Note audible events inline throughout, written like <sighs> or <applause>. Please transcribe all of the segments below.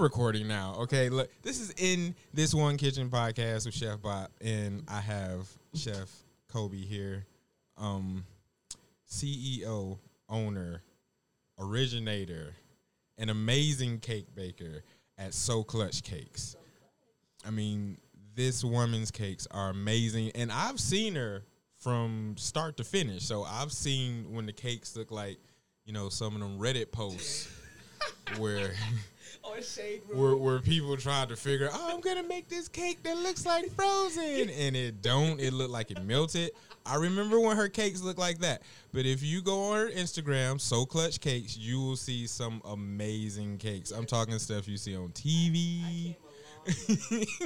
recording now. Okay, look, this is in this one kitchen podcast with Chef Bob, and I have Chef Kobe here, um, CEO, owner, originator, an amazing cake baker at So Clutch Cakes. I mean, this woman's cakes are amazing, and I've seen her from start to finish. So I've seen when the cakes look like, you know, some of them Reddit posts <laughs> where Or shade room. where, where people try to figure, oh, I'm gonna make this cake that looks like frozen, <laughs> and it don't. It looked like it melted. I remember when her cakes looked like that. But if you go on her Instagram, So Clutch Cakes, you will see some amazing cakes. I'm talking stuff you see on TV. <laughs>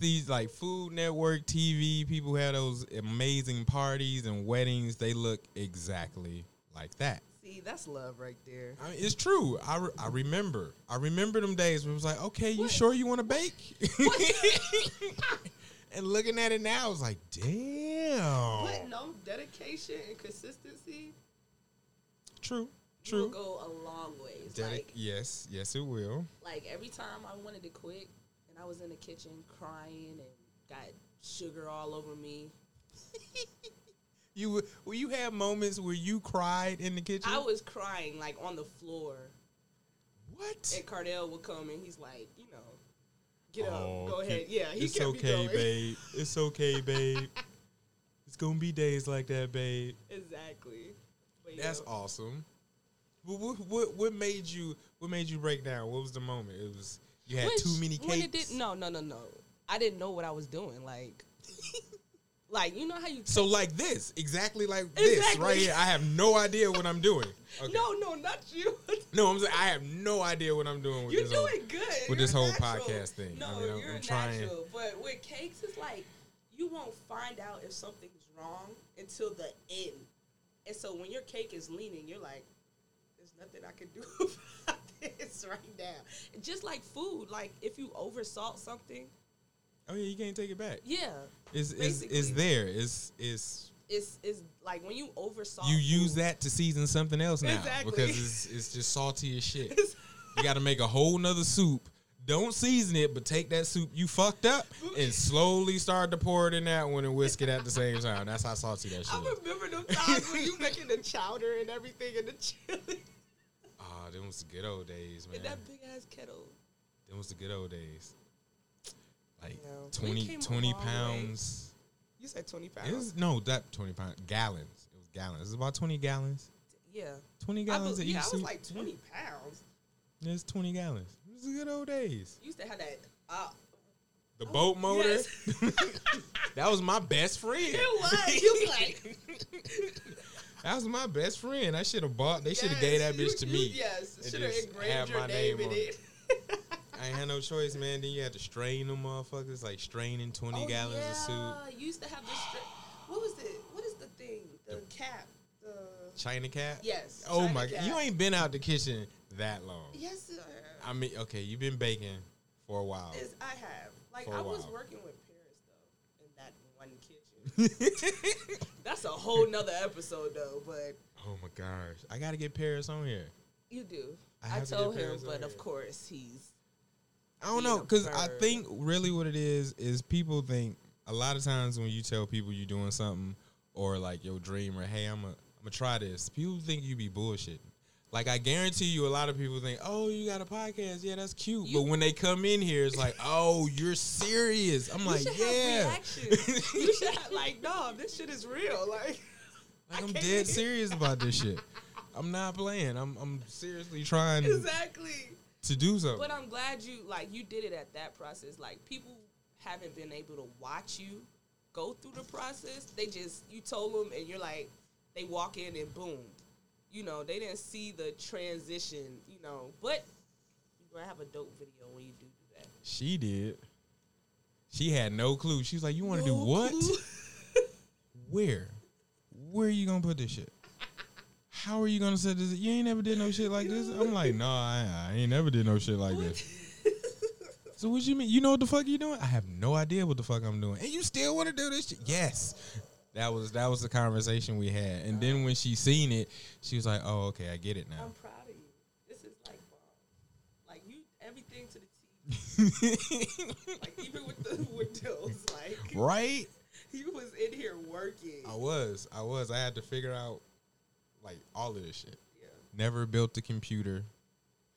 These like Food Network TV, people have those amazing parties and weddings. They look exactly like that. See, that's love right there. I mean, it's true. I, re- I remember. I remember them days where it was like, okay, you sure you want to bake? <laughs> and looking at it now, I was like, damn. But no dedication and consistency True. will True. go a long ways. Dedic- like, yes, yes, it will. like every time I wanted to quit and I was in the kitchen crying and got sugar all over me, <laughs> You w- will you have moments where you cried in the kitchen? I was crying like on the floor. what? And Cardell would come and he's like, you know, get Oh, up, go keep- ahead. Yeah, he it's okay, babe. It's okay, <laughs> babe. it's gonna be days like that, babe. exactly. But, That's know, awesome. What, what, what, made you what made you break down? What was the moment? It was you had when too many cakes. Did, no, no, no, no. I didn't know what I was doing. Like, <laughs> like you know how you So like this, exactly like this right here. I have no idea what I'm doing. <laughs> Okay. No, no, not you. <laughs> no, I'm saying I have no idea what I'm doing with You're this doing whole. good. with You're this whole natural. podcast thing. No, I mean, I'm- you're I'm trying- natural. But with cakes, it's like you won't find out if something's wrong until the end. And so when your cake is leaning, you're like, "There's nothing I can do <laughs> about this right now." Just like food, like if you oversalt something, Oh yeah, you can't take it back. yeah, It's it's, it's there. It's it's it's it's like when you oversalt. you use that to season something else now Exactly. because it's it's just salty as shit. <laughs> you got to make a whole nother soup. Don't season it, but take that soup you fucked up and slowly start to pour it in that one and whisk it at the same time. That's how salty that shit I is. remember them times when you making the chowder and everything in the chili Ah, them was the good old days, man. in that big ass kettle. Them was the good old days. Like. We 20, 20 long way. pounds. You said twenty It pounds. was no, that twenty pounds gallons. It was gallons. It was about twenty gallons. yeah. Twenty gallons was, of yeah, I was like 20 pounds. It's twenty gallons. It was the good old days. You used to have that. Uh, The boat motor. yes. <laughs> that was my best friend. it was. You like, <laughs> That was my best friend. I should have bought. They should have gave that yes, bitch to you- me. you- yes. Should have engraved your name, name in it. <laughs> I ain't had no choice, man. Then you had to strain them motherfuckers, like straining twenty Oh, gallons yeah. of soup. You used to have this. Stra- what was it? What is the thing? The cap. The. China cap. Yes. Oh China my cap. god, you ain't been out the kitchen that long. Yes, sir. I mean, okay, you've been baking for a while. Is I have. Like I was working with Paris though in that one kitchen. <laughs> That's a whole nother episode though, but oh my gosh, I gotta get Paris on here. you do. I I, told him, but here. of course he's I don't know, because I think really what it is is people think a lot of times when you tell people you're doing something or like your dream or hey, I'm a I'm gonna try this. People think you be bullshitting. Like I guarantee you, a lot of people think, "Oh, you got a podcast? Yeah, that's cute." You- but when they come in here, it's like, <laughs> "Oh, you're serious." I'm like, "Yeah." you <laughs> should have like, no, this shit is real. Like, <laughs> Like I'm dead serious about this shit. I'm not playing. I'm I'm seriously trying exactly. To do something. But I'm glad you like you did it at that process. Like people haven't been able to watch you go through the process. They just you told them and you're like they walk in and boom. You know, they didn't see the transition, you know, but you're gonna have a dope video when you do do that. She did. She had no clue. She was like, "You want to do what? <laughs> Where? Where are you gonna put this shit? How are you gonna set this? You ain't never did no shit like this." I'm like, "No, I, I ain't never did no shit like this." So what you mean? You know what the fuck you doing? I have no idea what the fuck I'm doing. And you still want to do this shit? Yes. That was that was the conversation we had. And then when she seen it, she was like, "Oh, okay, I get it now." I'm proud of you. This is like bomb. Like you everything to the T. <laughs> like even with the windows, like right? he was in here working. I was. I was. I had to figure out like all of this shit. Yeah. Never built a computer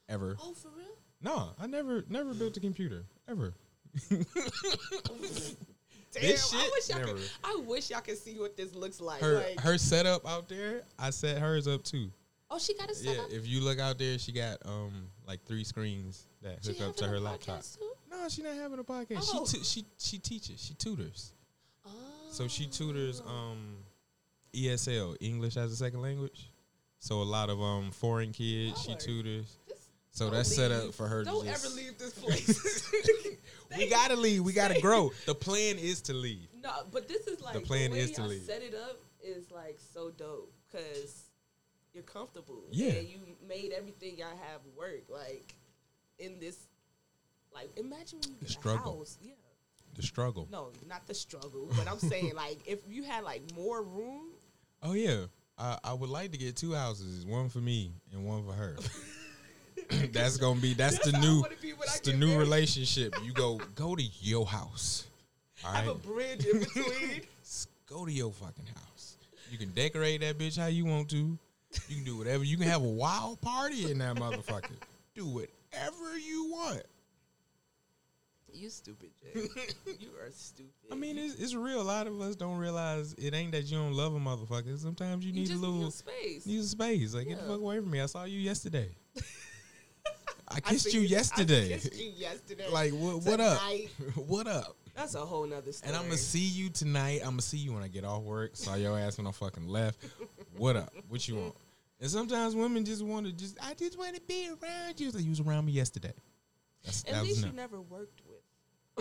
ever. Oh, for real? No, I never never built a computer ever. <laughs> Damn, This I wish y'all Never. could. I wish y'all could see what this looks like. Her like, her setup out there, I set hers up too. oh, she got a set Yeah, if you look out there, she got um like three screens that She hook up to her laptop. too? No, she not having a podcast. Oh. She tu- she she teaches. She tutors. Oh. So she tutors um ESL, English as a second language. So a lot of um foreign kids she tutors. Just So that's set up for her. Don't ever leave this place. <laughs> We gotta leave. We gotta grow. The plan is to leave. No, but this is like the, plan way is to leave. set it up is like so dope because you're comfortable. Yeah. and you made everything y'all have work. Like in this, like imagine when you The struggle. house. Yeah, The struggle. no, not the struggle, but I'm saying <laughs> like if you had like more room. Oh yeah. I, I would like to get two houses, one for me and one for her. <laughs> that's gonna be that's, That's the new wanna be when I it's the new married. relationship. You go go to your house. All Have a bridge in between. <laughs> Go to your fucking house. You can decorate that bitch how you want to. You can do whatever. You can have a wild party in that motherfucker. Do whatever you want. You stupid, Jay. <laughs> you are stupid. I mean, it's, it's real. A lot of us don't realize it ain't that you don't love a motherfucker. Sometimes you, you need a little need space. need a space. Like get the fuck away from me. I saw you yesterday. <laughs> I I kissed see you I yesterday. kissed you yesterday. <laughs> Like what? What up? What up? That's a whole nother story. And I'm gonna see you tonight. I'm gonna see you when I get off work. Saw your ass when I fucking left. What up? What you want? And sometimes women just want to just. I just want to be around you. Like you was around me yesterday. That's, At least you never worked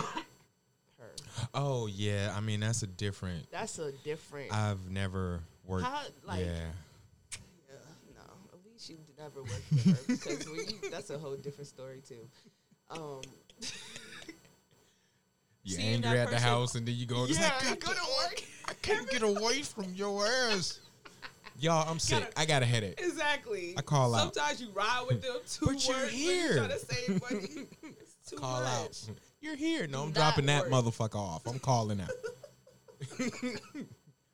her. Oh yeah. I mean that's a different. That's a different. I've never worked. How, like, yeah. yeah, no. At least you never worked with her because when you, that's a whole different story too. Um, <laughs> You seeing angry that at the house and then you go. yeah, I, you got go to work. I can't get away from your ass. Y'all, I'm sick. Gotta- I got a headache. Exactly. I call out. Sometimes you ride with them two But you're here. you try to save money. <laughs> It's too Call much. out. You're here. No, I'm dropping that work. motherfucker off. I'm calling out. <laughs>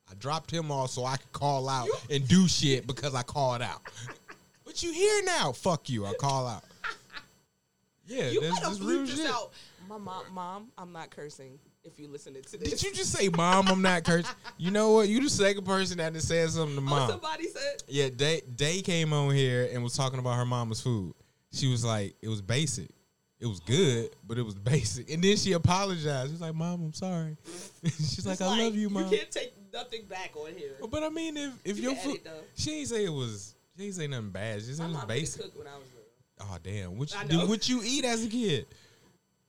I dropped him off so I could call out and do shit because I called out. But you here now? Fuck you. I call out. Yeah, You that's gotta real this shit. out. My mom, mom, I'm not cursing. If you listen to this, Did you just say, "Mom, I'm not cursing"? You know what? You the second person that said something to Oh, mom. somebody said. Yeah, Day Day came on here and was talking about her mama's food. She was like, it was basic. It was good, but it was <laughs> basic. And then she apologized. She's like, Mom, I'm sorry. <laughs> She's like, It's I love you, Mom. You can't take nothing back on here. But I mean, if if You your food, edit, though. she ain't say it was. She ain't say nothing bad. She said My it was mom couldn't basic. cook when I was little. Oh damn! What you, do, what you eat as a kid?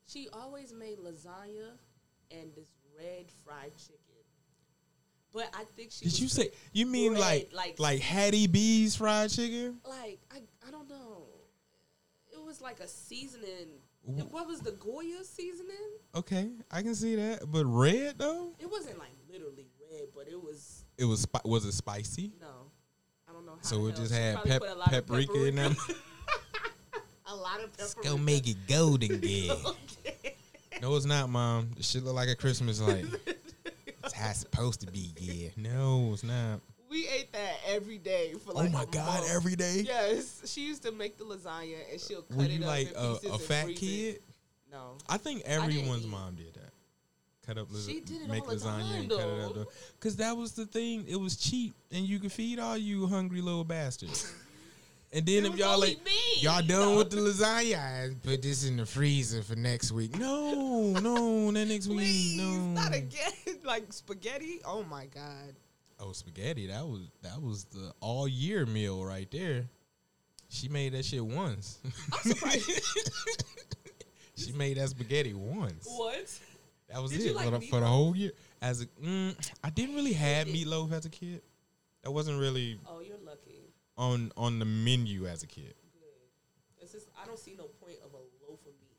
She always made lasagna and this red fried chicken. But I think she Did was you say you mean bread, like like- like Hattie B's fried chicken? like I I don't know. It was like a seasoning. Wh- What was the Goya seasoning? Okay, I can see that. But red though, It wasn't like literally red, but it was it was spi- was it spicy? no. I don't know how. So it just she had pep put a lot of paprika in them. <laughs> a lot of Let's go make it golden <laughs> again. Okay. No, it's not, Mom. This shit look like a Christmas light. <laughs> It's how it's supposed to be, yeah. No, it's not. We ate that every day for oh like. oh my God, month. every day? Yes, she used to make the lasagna and she'll cut Were it you up like in a, a fat kid? It. No, I think everyone's eat. mom did that. Cut up, She lasagna, did it make lasagna and cut it up. though. Because that was the thing. It was cheap, and you could feed all you hungry little bastards. <laughs> And then It if y'all like, me, y'all done though. with the <laughs> lasagna, I put this in the freezer for next week. No, no, that next please, week, no. not again. <laughs> like spaghetti. Oh my god. Oh, spaghetti. That was that was the all year meal right there. She made that shit once. <laughs> I'm surprised. <laughs> she made that spaghetti once. what? That was Did it for, the, for the whole year. As a, mm, I didn't really have meatloaf as a kid. That wasn't really Oh, you're lucky. on on the menu as a kid. Good. It's just I don't see no point of a loaf of meat.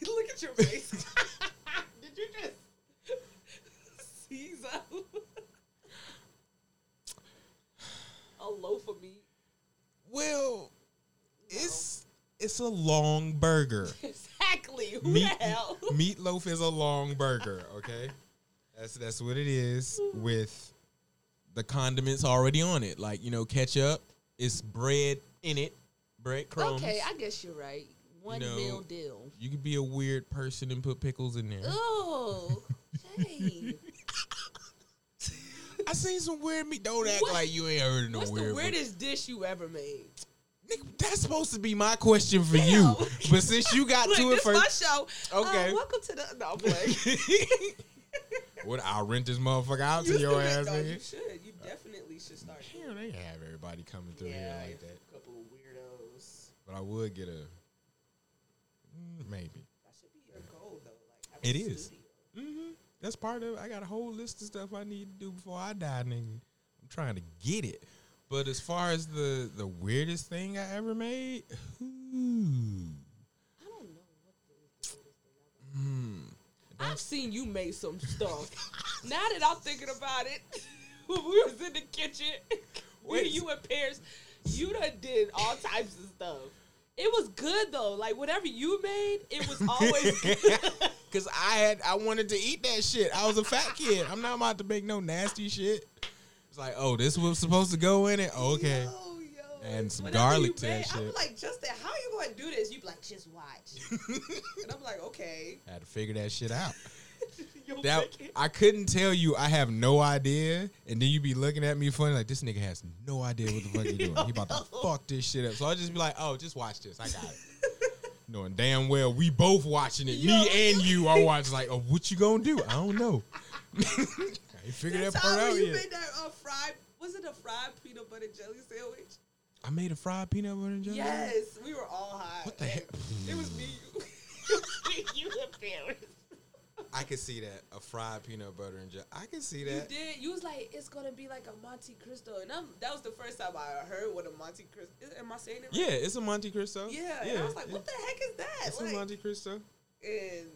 Like, <laughs> look at your face. Did you just seize up a loaf of meat? Well, it's It's a long burger. <laughs> Exactly. Who Meat, the hell? <laughs> meatloaf is a long burger. Okay, that's that's what it is with the condiments already on it. Like you know, ketchup. It's bread in it, bread crumbs. Okay, I guess you're right. One know, meal deal. You could be a weird person and put pickles in there. Oh, hey. <laughs> I seen some weird meat. Don't act What- like you ain't heard of no What's weird. the weirdest dish you ever made? Nigga, that's supposed to be my question for Damn. you. But since you got <laughs> Look, to it this my show. Okay. Uh, welcome to the. No, I'm <laughs> what? I'll rent this motherfucker out to your <laughs> ass, no, You nigga. should. You definitely should start. Damn, they have everybody coming through here like that. a couple of weirdos. But I would get a mm, maybe. That should be your goal, though. Like, It is. That's part of. it. I got a whole list of stuff I need to do before I die, nigga. I'm trying to get it. But as far as the the weirdest thing I ever made, ooh, I don't know what the weirdest thing I've hmm, I've seen you make some stuff. now that I'm thinking about it, <laughs> when we was in the kitchen, <laughs> where you and Paris, you done did all types of stuff. It was good though. Like whatever you made, it was <laughs> always good. <laughs> Cause I had I wanted to eat that shit. I was a fat kid. I'm not about to make no nasty shit. It's like, oh, this was supposed to go in it. Okay. Yo, yo. And some Whatever garlic to that made, I'm shit. like, Justin, how you gonna do this? You be like, just watch. <laughs> and I'm like, okay. I had to figure that shit out. You'll That make. I couldn't tell you. I have no idea, and then you be looking at me funny like this nigga has no idea what the fuck he doing. He about to <laughs> fuck this shit up. So I just be like, oh, just watch this. I got it. Knowing damn well we both watching it. Yo. Me and you are watching. Like, oh, what you gonna do? I don't know. <laughs> I ain't figured That that part out when you yet. made that uh, fried, was it a fried peanut butter jelly sandwich? I made a fried peanut butter and jelly. Yes, we were all high. What the and heck? It was me, <laughs> you, it you and Paris. I could see that a fried peanut butter and jelly. I can see that. You did. You was like, it's gonna be like a Monte Cristo, and I'm, that was the first time I heard what a Monte Cristo. Is, am I saying it right? Yeah, it's a Monte Cristo. Yeah. and I was like, what the heck is that? It's Like, a Monte Cristo. and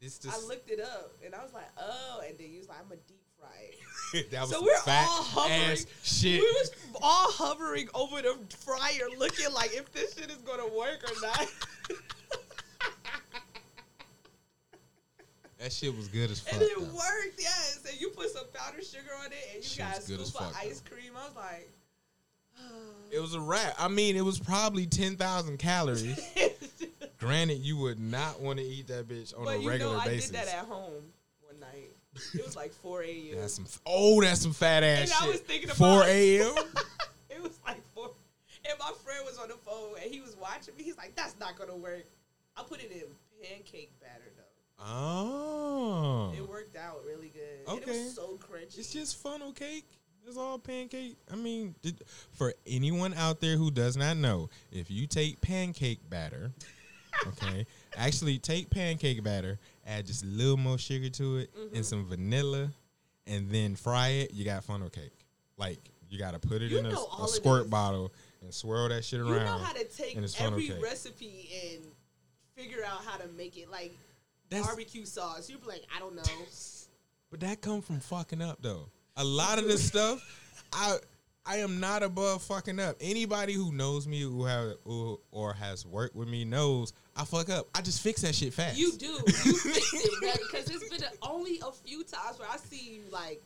It's I looked it up, and I was like, oh, and then you was like, I'm a deep fry <laughs> that was So we're fat all hovering. ass shit. We was all hovering over the fryer, looking like if this shit is gonna work or not. <laughs> That shit was good as fuck. and it though. worked, yes. And you put some powdered sugar on it, and you Shit got a scoop of fuck, ice cream. I was like, It was a wrap. I mean, it was probably ten thousand calories. <laughs> Granted, you would not want to eat that bitch on but a you regular know, I basis. did that at home one night. It was like 4 a.m. <laughs> that's some. Oh, that's some fat ass And shit. I was thinking about four a.m. <laughs> it was like 4. And my friend was on the phone, and he was watching me. He's like, that's not gonna work. I put it in pancake batter though. Oh, It worked out really good. And it Okay. was so crunchy. it's just funnel cake. It's all pancake. I mean, did, for anyone out there who does not know, if you take pancake batter, <laughs> okay, actually take pancake batter, add just a little more sugar to it Mm-hmm. and some vanilla, and then fry it. You got funnel cake. Like you got to put it You in a, a squirt bottle and swirl that shit around. You know how to take and it's funnel every cake. recipe and figure out how to make it like That's- barbecue sauce. You'd be like, I don't know. <laughs> But that come from fucking up though. A lot of this stuff, I I am not above fucking up. Anybody who knows me who have who, or has worked with me knows I fuck up. I just fix that shit fast. You do. You fix it because it's been a, only a few times where I see you like,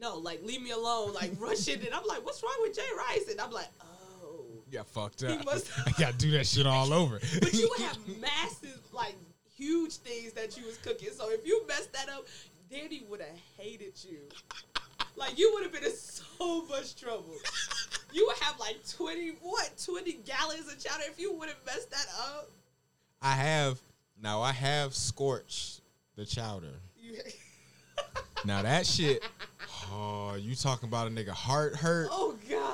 no, like leave me alone, like rush it, and I'm like, what's wrong with Jay Rice? And I'm like, oh. You got fucked He up. must- <laughs> I gotta do that shit all over. But you have massive, like huge things that you was cooking. So if you messed that up, Danny would have hated you. Like you would have been in so much trouble. You would have like twenty what twenty gallons of chowder if you would have messed that up. I have now. I have scorched the chowder. <laughs> Now that shit. Oh, you talking about a nigga heart hurt? oh God.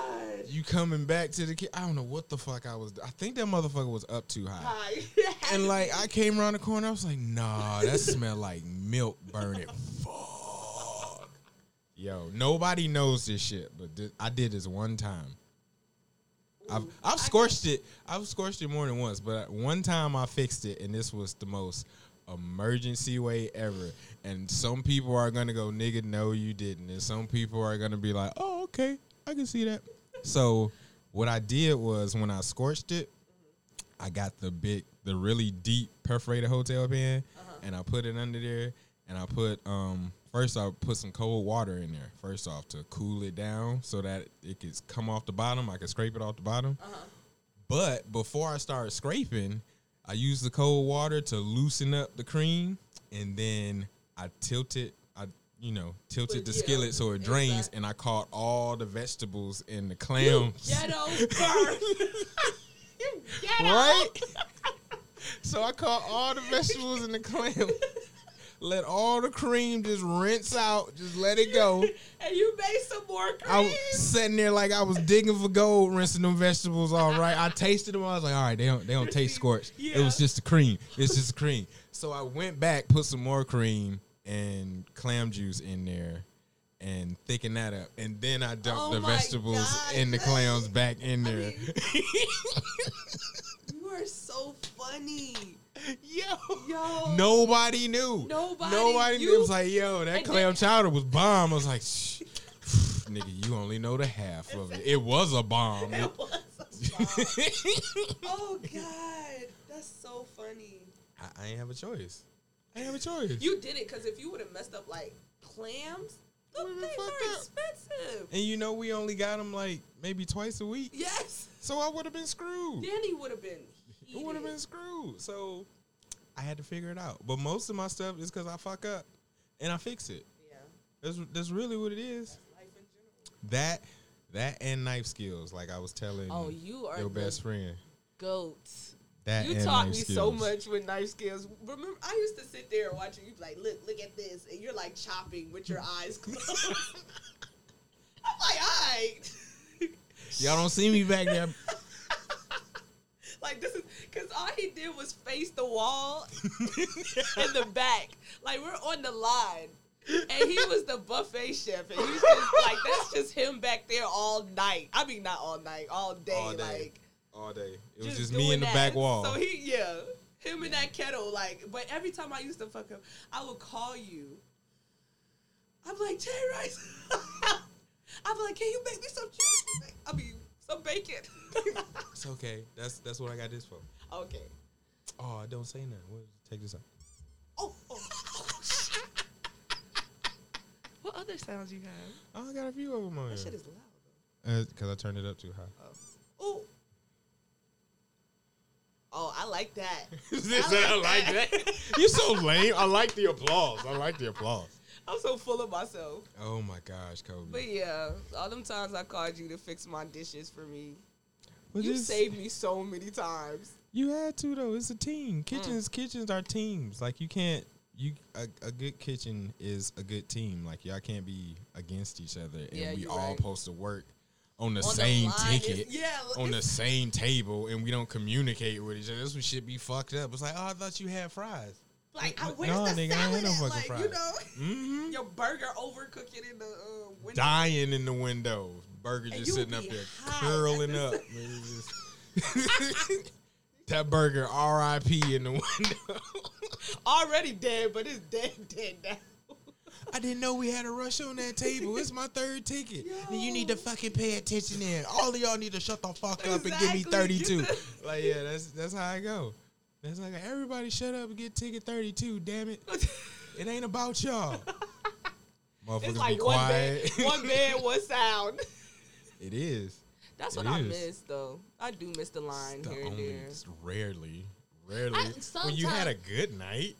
You coming back to the kid? I don't know what the fuck I was. I think that motherfucker was up too high. Hi. <laughs> And like I came around the corner, I was like, nah, that smell like milk burning. Fuck. Yo, nobody knows this shit, but I did this one time. I've I've scorched it. I've scorched it more than once, but one time I fixed it, and this was the most emergency way ever. And some people are gonna go, nigga, no, you didn't. And some people are gonna be like, oh, okay, I can see that. so what I did was when I scorched it, I got the big, the really deep perforated hotel pan, Uh-huh. and I put it under there, and I put um first I put some cold water in there first off to cool it down so that it could come off the bottom. I could scrape it off the bottom. Uh-huh. But before I started scraping, I use the cold water to loosen up the cream, and then I tilted. I you know tilted But the yeah, skillet so it drains, and I caught all the vegetables and the clams. Ghetto <laughs> bird. <laughs> you ghetto. right? <laughs> so I caught all the vegetables and the clam. Let all the cream just rinse out. Just let it go. <laughs> And you made some more cream. I was sitting there like I was digging for gold, rinsing them vegetables. All right, I tasted them. I was like, all right, they don't they don't taste scorched. It was just the cream. It's just the cream. So I went back, put some more cream and clam juice in there, and thicken that up. And then I dumped Oh the vegetables God, and the clams back in there. mean- <laughs> <laughs> you are so funny. Yo, Yo. nobody knew. Nobody- Nobody knew. It was like, yo, that clam chowder was bomb. I was like, Shh, nigga, you only know the half of it. It was a bomb. It was a bomb. oh God, that's so funny. I, I ain't have a choice. I ain't have a choice. You did it because if you would have messed up like clams, Would've things are up. expensive. and you know we only got them like maybe twice a week, Yes, so I would have been screwed. Danny would have been. It would have been screwed. So I had to figure it out. But most of my stuff is because I fuck up and I fix it. Yeah, That's that's really what it is. life in general. That that and knife skills, like I was telling Oh, you are your best friend. Goats. That You taught me knife so much with knife skills. Remember, I used to sit there and watch you. Like, "Look, look at this," and you're like chopping with your eyes closed. <laughs> I'm like, "All right." Y'all don't see me back there. <laughs> like this is because all he did was face the wall <laughs> in the back. Like we're on the line. And he was the buffet chef, and he's just like that's just him back there all night. I mean, not all night, all day. All day. Like All day. It was just me in the that. back wall. So he, yeah, him in that kettle. Like, but every time I used to fuck him, I would call you. I'm like Jay Rice. <laughs> I'm like, can you make me some cheese? I mean, some bacon. <laughs> it's okay. That's that's what I got this for. Okay. Oh, I don't say nothing. We'll take this out. Oh, oh, oh. <laughs> what other sounds you have? Oh, I got a few of them on That shit here. is loud. Because uh, I turned it up too high. Oh. Oh, I like that. <laughs> I like that. <laughs> You're so lame. I like the applause. I like the applause. I'm so full of myself. Oh my gosh, Kobe. But yeah, all them times I called you to fix my dishes for me, But you just- saved me so many times. You had to though. It's a team. Kitchens, kitchens are teams. Like you can't. You a, a good kitchen is a good team. Like y'all can't be against each other, and Yeah, we all right. supposed to work on the On same line, ticket. yeah, on the same table, and we don't communicate with each other. This shit be fucked up. It's like, oh, I thought you had fries. Like, I, No, where's nigga, I the ain't salad no at? fucking Like, fries. you know, Mm-hmm. your burger overcooking in the uh, window. Dying in the window, burger And just sitting up there curling up. <laughs> <laughs> the Man, it's just- that burger, R.I.P. in the window. <laughs> Already dead, but it's dead, dead now. I didn't know we had a rush on that table. It's my third ticket. Then you need to fucking pay attention in. All of y'all need to shut the fuck up and give me 32. Like, yeah, that's that's how I go. That's like, everybody shut up and get ticket 32, damn it. It ain't about y'all. <laughs> Motherfuckers It's be like one bed, quiet. one bed, one sound. <laughs> it is. That's It what I is. miss, though. I do miss the line The here and there. rarely, rarely. I- when you had a good night,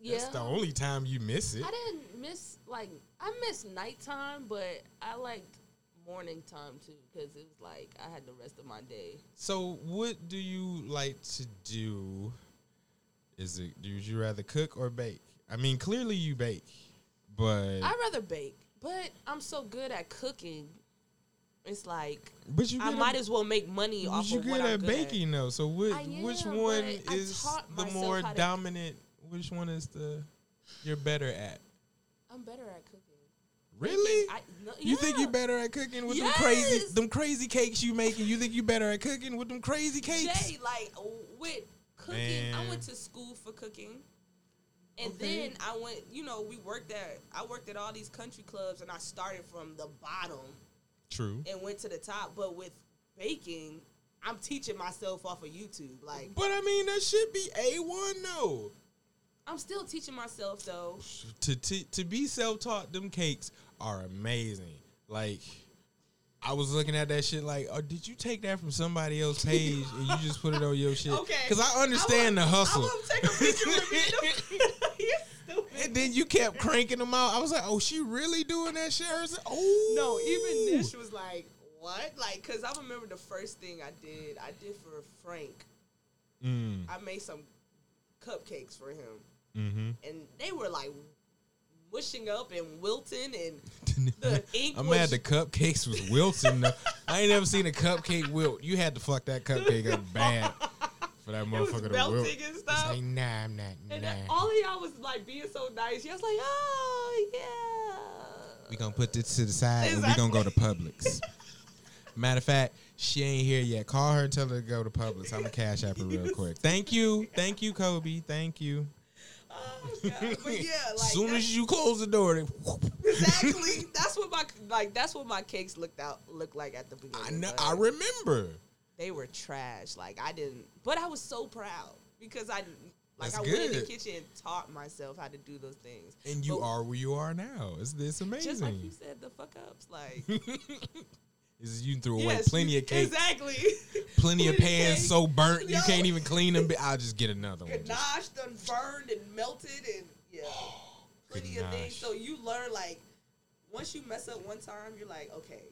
Yeah. that's the only time you miss it. I didn't miss like I miss nighttime, but I liked morning time too because it was like I had the rest of my day. So, what do you like to do? Is it? Do you rather cook or bake? I mean, clearly you bake, but I'd rather bake, but I'm so good at cooking. It's like but you I good might at, as well make money but off you of good what I'm at good baking though. So, what, I which one is the more how to- dominant? Which one is the you're better at? I'm better at cooking. Really? I, no, You think you're better at cooking with them crazy, them crazy cakes you making? You think you're better at cooking with them crazy cakes? Jay, like with cooking, I went to school for cooking. And Okay. then I went, you know, we worked at I worked at all these country clubs and I started from the bottom True. and went to the top. But with baking, I'm teaching myself off of YouTube. Like But I mean, that should be a one though. I'm still teaching myself though. To to to be self taught, them cakes are amazing. Like. I was looking at that shit like, oh, did you take that from somebody else's <laughs> page and you just put it on your shit? Okay. Because I understand I the hustle. I take a picture of you. <laughs> You're stupid. And then you kept cranking them out. I was like, oh, she really doing that shit? I was like, oh. No, even Nish was like, "What?" Like, cause I remember the first thing I did. I did for Frank. Mm, I made some cupcakes for him, mm-hmm. and they were like mushing up and wilting, and <laughs> the ink I'm was mad the cupcakes was wilting. I ain't never seen a cupcake wilt. You had to fuck that cupcake up bad <laughs> for that <laughs> it was motherfucker to melting wilt. and It's stuff. like, nah, I'm not. and Nah. all of y'all was like being so nice. Y'all was like, "Oh yeah." We gonna put this to the side and we gonna go to Publix. <laughs> Matter of fact, she ain't here yet. Call her and tell her to go to Publix. I'm gonna cash app her real quick. Thank you, thank you, Kobe. Thank you. Oh god. But yeah, <laughs> like as soon as you close the door, they, exactly. That's what my like. That's what my cakes looked out looked like at the beginning. I know. I remember. They were trash. Like I didn't, but I was so proud because I like That's I went in the kitchen and taught myself how to do those things. And you But are where you are now. It's, it's amazing. Just like you said, the fuck ups. Like <laughs> Is you threw away yes, plenty of cake, Exactly. <laughs> plenty of pans cake. so burnt you can't even clean them. <laughs> I'll just get another one. Ganache done burned and melted and yeah, oh, plenty of things. So you learn like once you mess up one time, you're like, okay,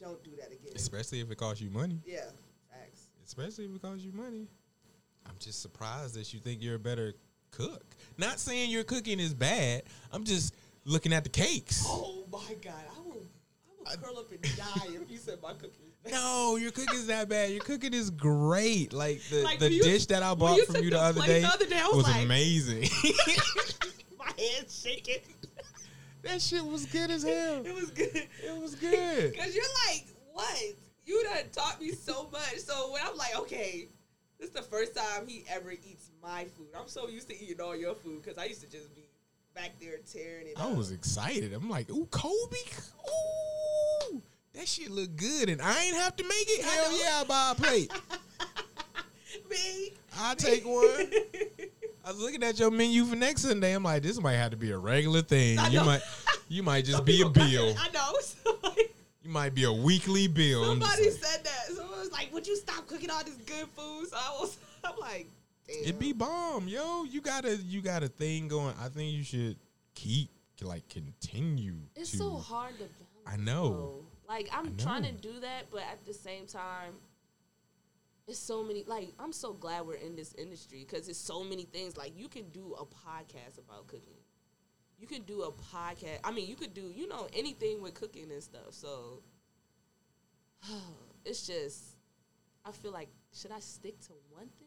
don't do that again. Especially if it costs you money. Yeah. Especially if it costs you money. I'm just surprised that you think you're a better cook. Not saying your cooking is bad. I'm just looking at the cakes. Oh my god, I will, I will curl up and die if you said my cooking. No, your cooking's not bad. Your cooking is great. Like the, Like, the you- dish that I bought you from you the the other day, the other day, was was like- amazing. <laughs> my head's shaking. that shit was good as hell. It was good. It was good. <laughs> Cause you're like, what? You done taught me so much. So when I'm like, okay, this is the first time he ever eats my food. I'm so used to eating all your food because I used to just be back there tearing it I up. was excited. I'm like, ooh, Kobe. Ooh, that shit look good, and I ain't have to make it. I Hell know. <laughs> yeah, I buy a plate. <laughs> me. I'll take one. <laughs> I was looking at your menu for next Sunday. I'm like, this might have to be a regular thing. I You might, you might just Some be a bill. I know. Somebody, You might be a weekly bill. Somebody like, said that. Someone was like, would you stop cooking all this good food? So I was, <laughs> I'm like, damn. it be bomb, yo. You got a, you got a thing going. I think you should keep, like, continue. It's to, so hard to balance. I know. though. Like I'm I trying to do that, but at the same time, it's so many. Like I'm so glad we're in this industry because it's so many things. Like you can do a podcast about cooking. You can do a podcast. I mean, you could do you know anything with cooking and stuff. So <sighs> it's just, I feel like should I stick to one thing?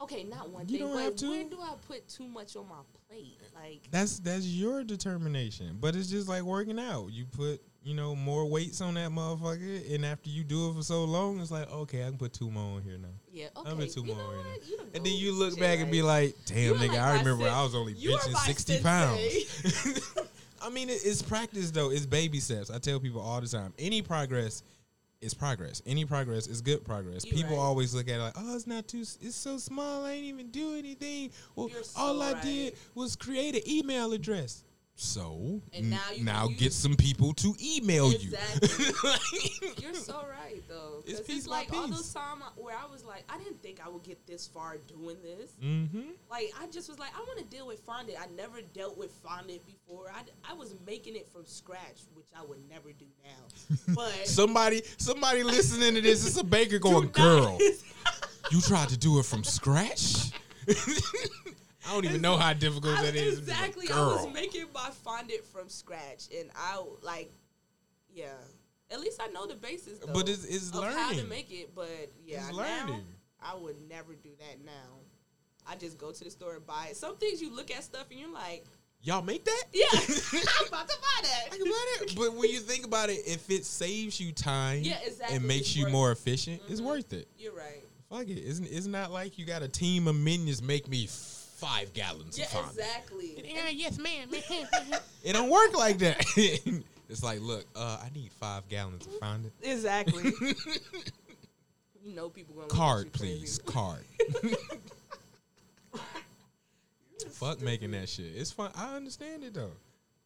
Okay, not one You thing, don't have to. where do I put too much on my plate? Like That's that's your determination. But it's just like working out. You put, you know, more weights on that motherfucker, and after you do it for so long, it's like, okay, I can put two more on here now. Yeah, okay. I'll put two you more know in what? there. You And then you look back and be like, damn, nigga, like I remember I was only You are benching my 60 pounds. <laughs> <laughs> I mean, it's practice, though. It's baby steps. I tell people all the time any progress is progress. Any progress is good progress. You people right. always look at it like, oh, it's not too, it's so small. I ain't even do anything. Well, You're all I right. did was create an email address. So And now you can now use- get some people to email Exactly. you. <laughs> You're so right though. It's 'Cause piece it's by like all piece. those time where I was like, I didn't think I would get this far doing this. mm-hmm. Like I just was like, I want to deal with fondant. I never dealt with fondant before. I, I was making it from scratch, which I would never do now. <laughs> But Somebody, somebody <laughs> listening to this, it's a baker going, girl, you tried to do it from scratch. I don't even know how difficult I- that is. It's like, Exactly. I was making my fondant from scratch, and I like, yeah. At least I know the basis, though, But it's- it's of how to make it. But yeah, It's now learning. I would never do that now. I just go to the store and buy it. Some things you look at stuff and you're like, Y'all make that? yeah, <laughs> I'm about to buy that. I can buy that. But when you think about it, if it saves you time Yeah, exactly. and makes It's you more efficient, it's Mhm. worth it. You're right. Fuck it. Isn't it's not like you got a team of minions make me five gallons Yeah, of fondant. exactly. Yeah, yes, ma'am. <laughs> it don't work like that. <laughs> it's like, look, uh, I need five gallons of fondant. Exactly. <laughs> you know people gonna look you Card, crazy. please. Card. Fuck making that shit. It's fun. I understand it though.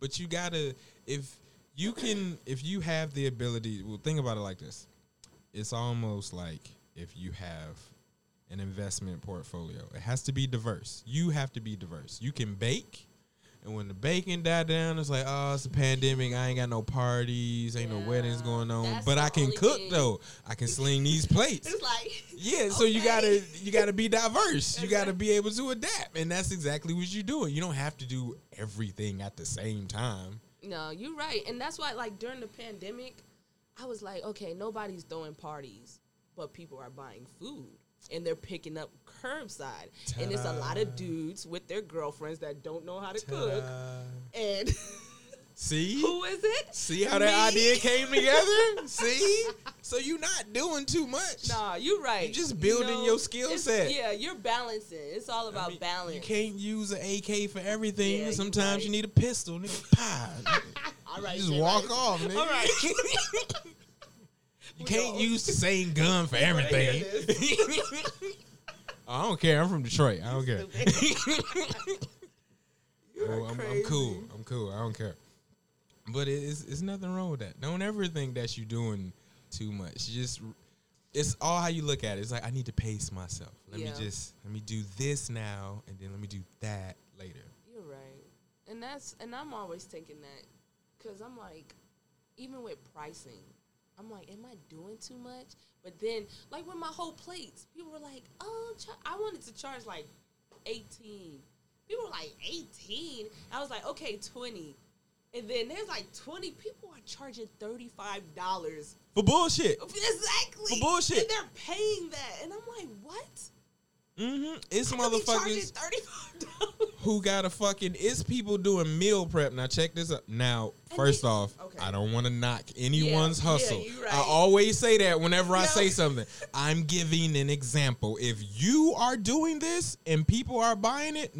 But you gotta if you can if you have the ability well think about it like this. It's almost like if you have an investment portfolio. It has to be diverse. You have to be diverse. You can bake and when the baking died down, it's like, oh, it's a pandemic. I ain't got no parties, ain't no weddings going on. But I can cook thing. though. I can sling these <laughs> plates. It's like Yeah, so you gotta you gotta be diverse. You gotta be able to adapt, and that's exactly what you're doing. You don't have to do everything at the same time. No, you're right. And that's why, like, during the pandemic, I was like, okay, nobody's throwing parties, but people are buying food and they're picking up curbside. And it's a lot of dudes with their girlfriends that don't know how to cook. And <laughs> See, who is it? see how that idea came together. <laughs> see, so you're not doing too much. Nah, you're right. You're just building your skill set. Yeah, you're balancing. It's all I about mean, balance. You can't use an AK for everything. Yeah, Sometimes right. you need a pistol, nigga. Pie. <laughs> All right, you just walk right. off, nigga. All right. You can't use the same gun for everything. <laughs> I don't care. I'm from Detroit. I don't care. Well, <laughs> oh, I'm, I'm cool. I'm cool. I don't care. But it is it's nothing wrong with that. Don't ever think that you're doing too much. Just it's all how you look at it. It's like I need to pace myself. Let Yeah. me just let me do this now and then let me do that later. You're right, and that's and I'm always thinking that because I'm like, even with pricing, I'm like, am I doing too much? But then, like with my whole plates, people were like, oh, I wanted to charge like 18. People were like 18. I was like, okay, 20. And then there's like 20 people are charging $35. For bullshit. Exactly. For bullshit. And they're paying that. And I'm like, what? Mm-hmm. It's I motherfuckers $35. Who got a fucking it's people doing meal prep. Now check this out. Now, first they- off, okay. I don't want to knock anyone's Yeah, yeah, hustle. you right. I always say that whenever I No. say something. <laughs> I'm giving an example. If you are doing this and people are buying it,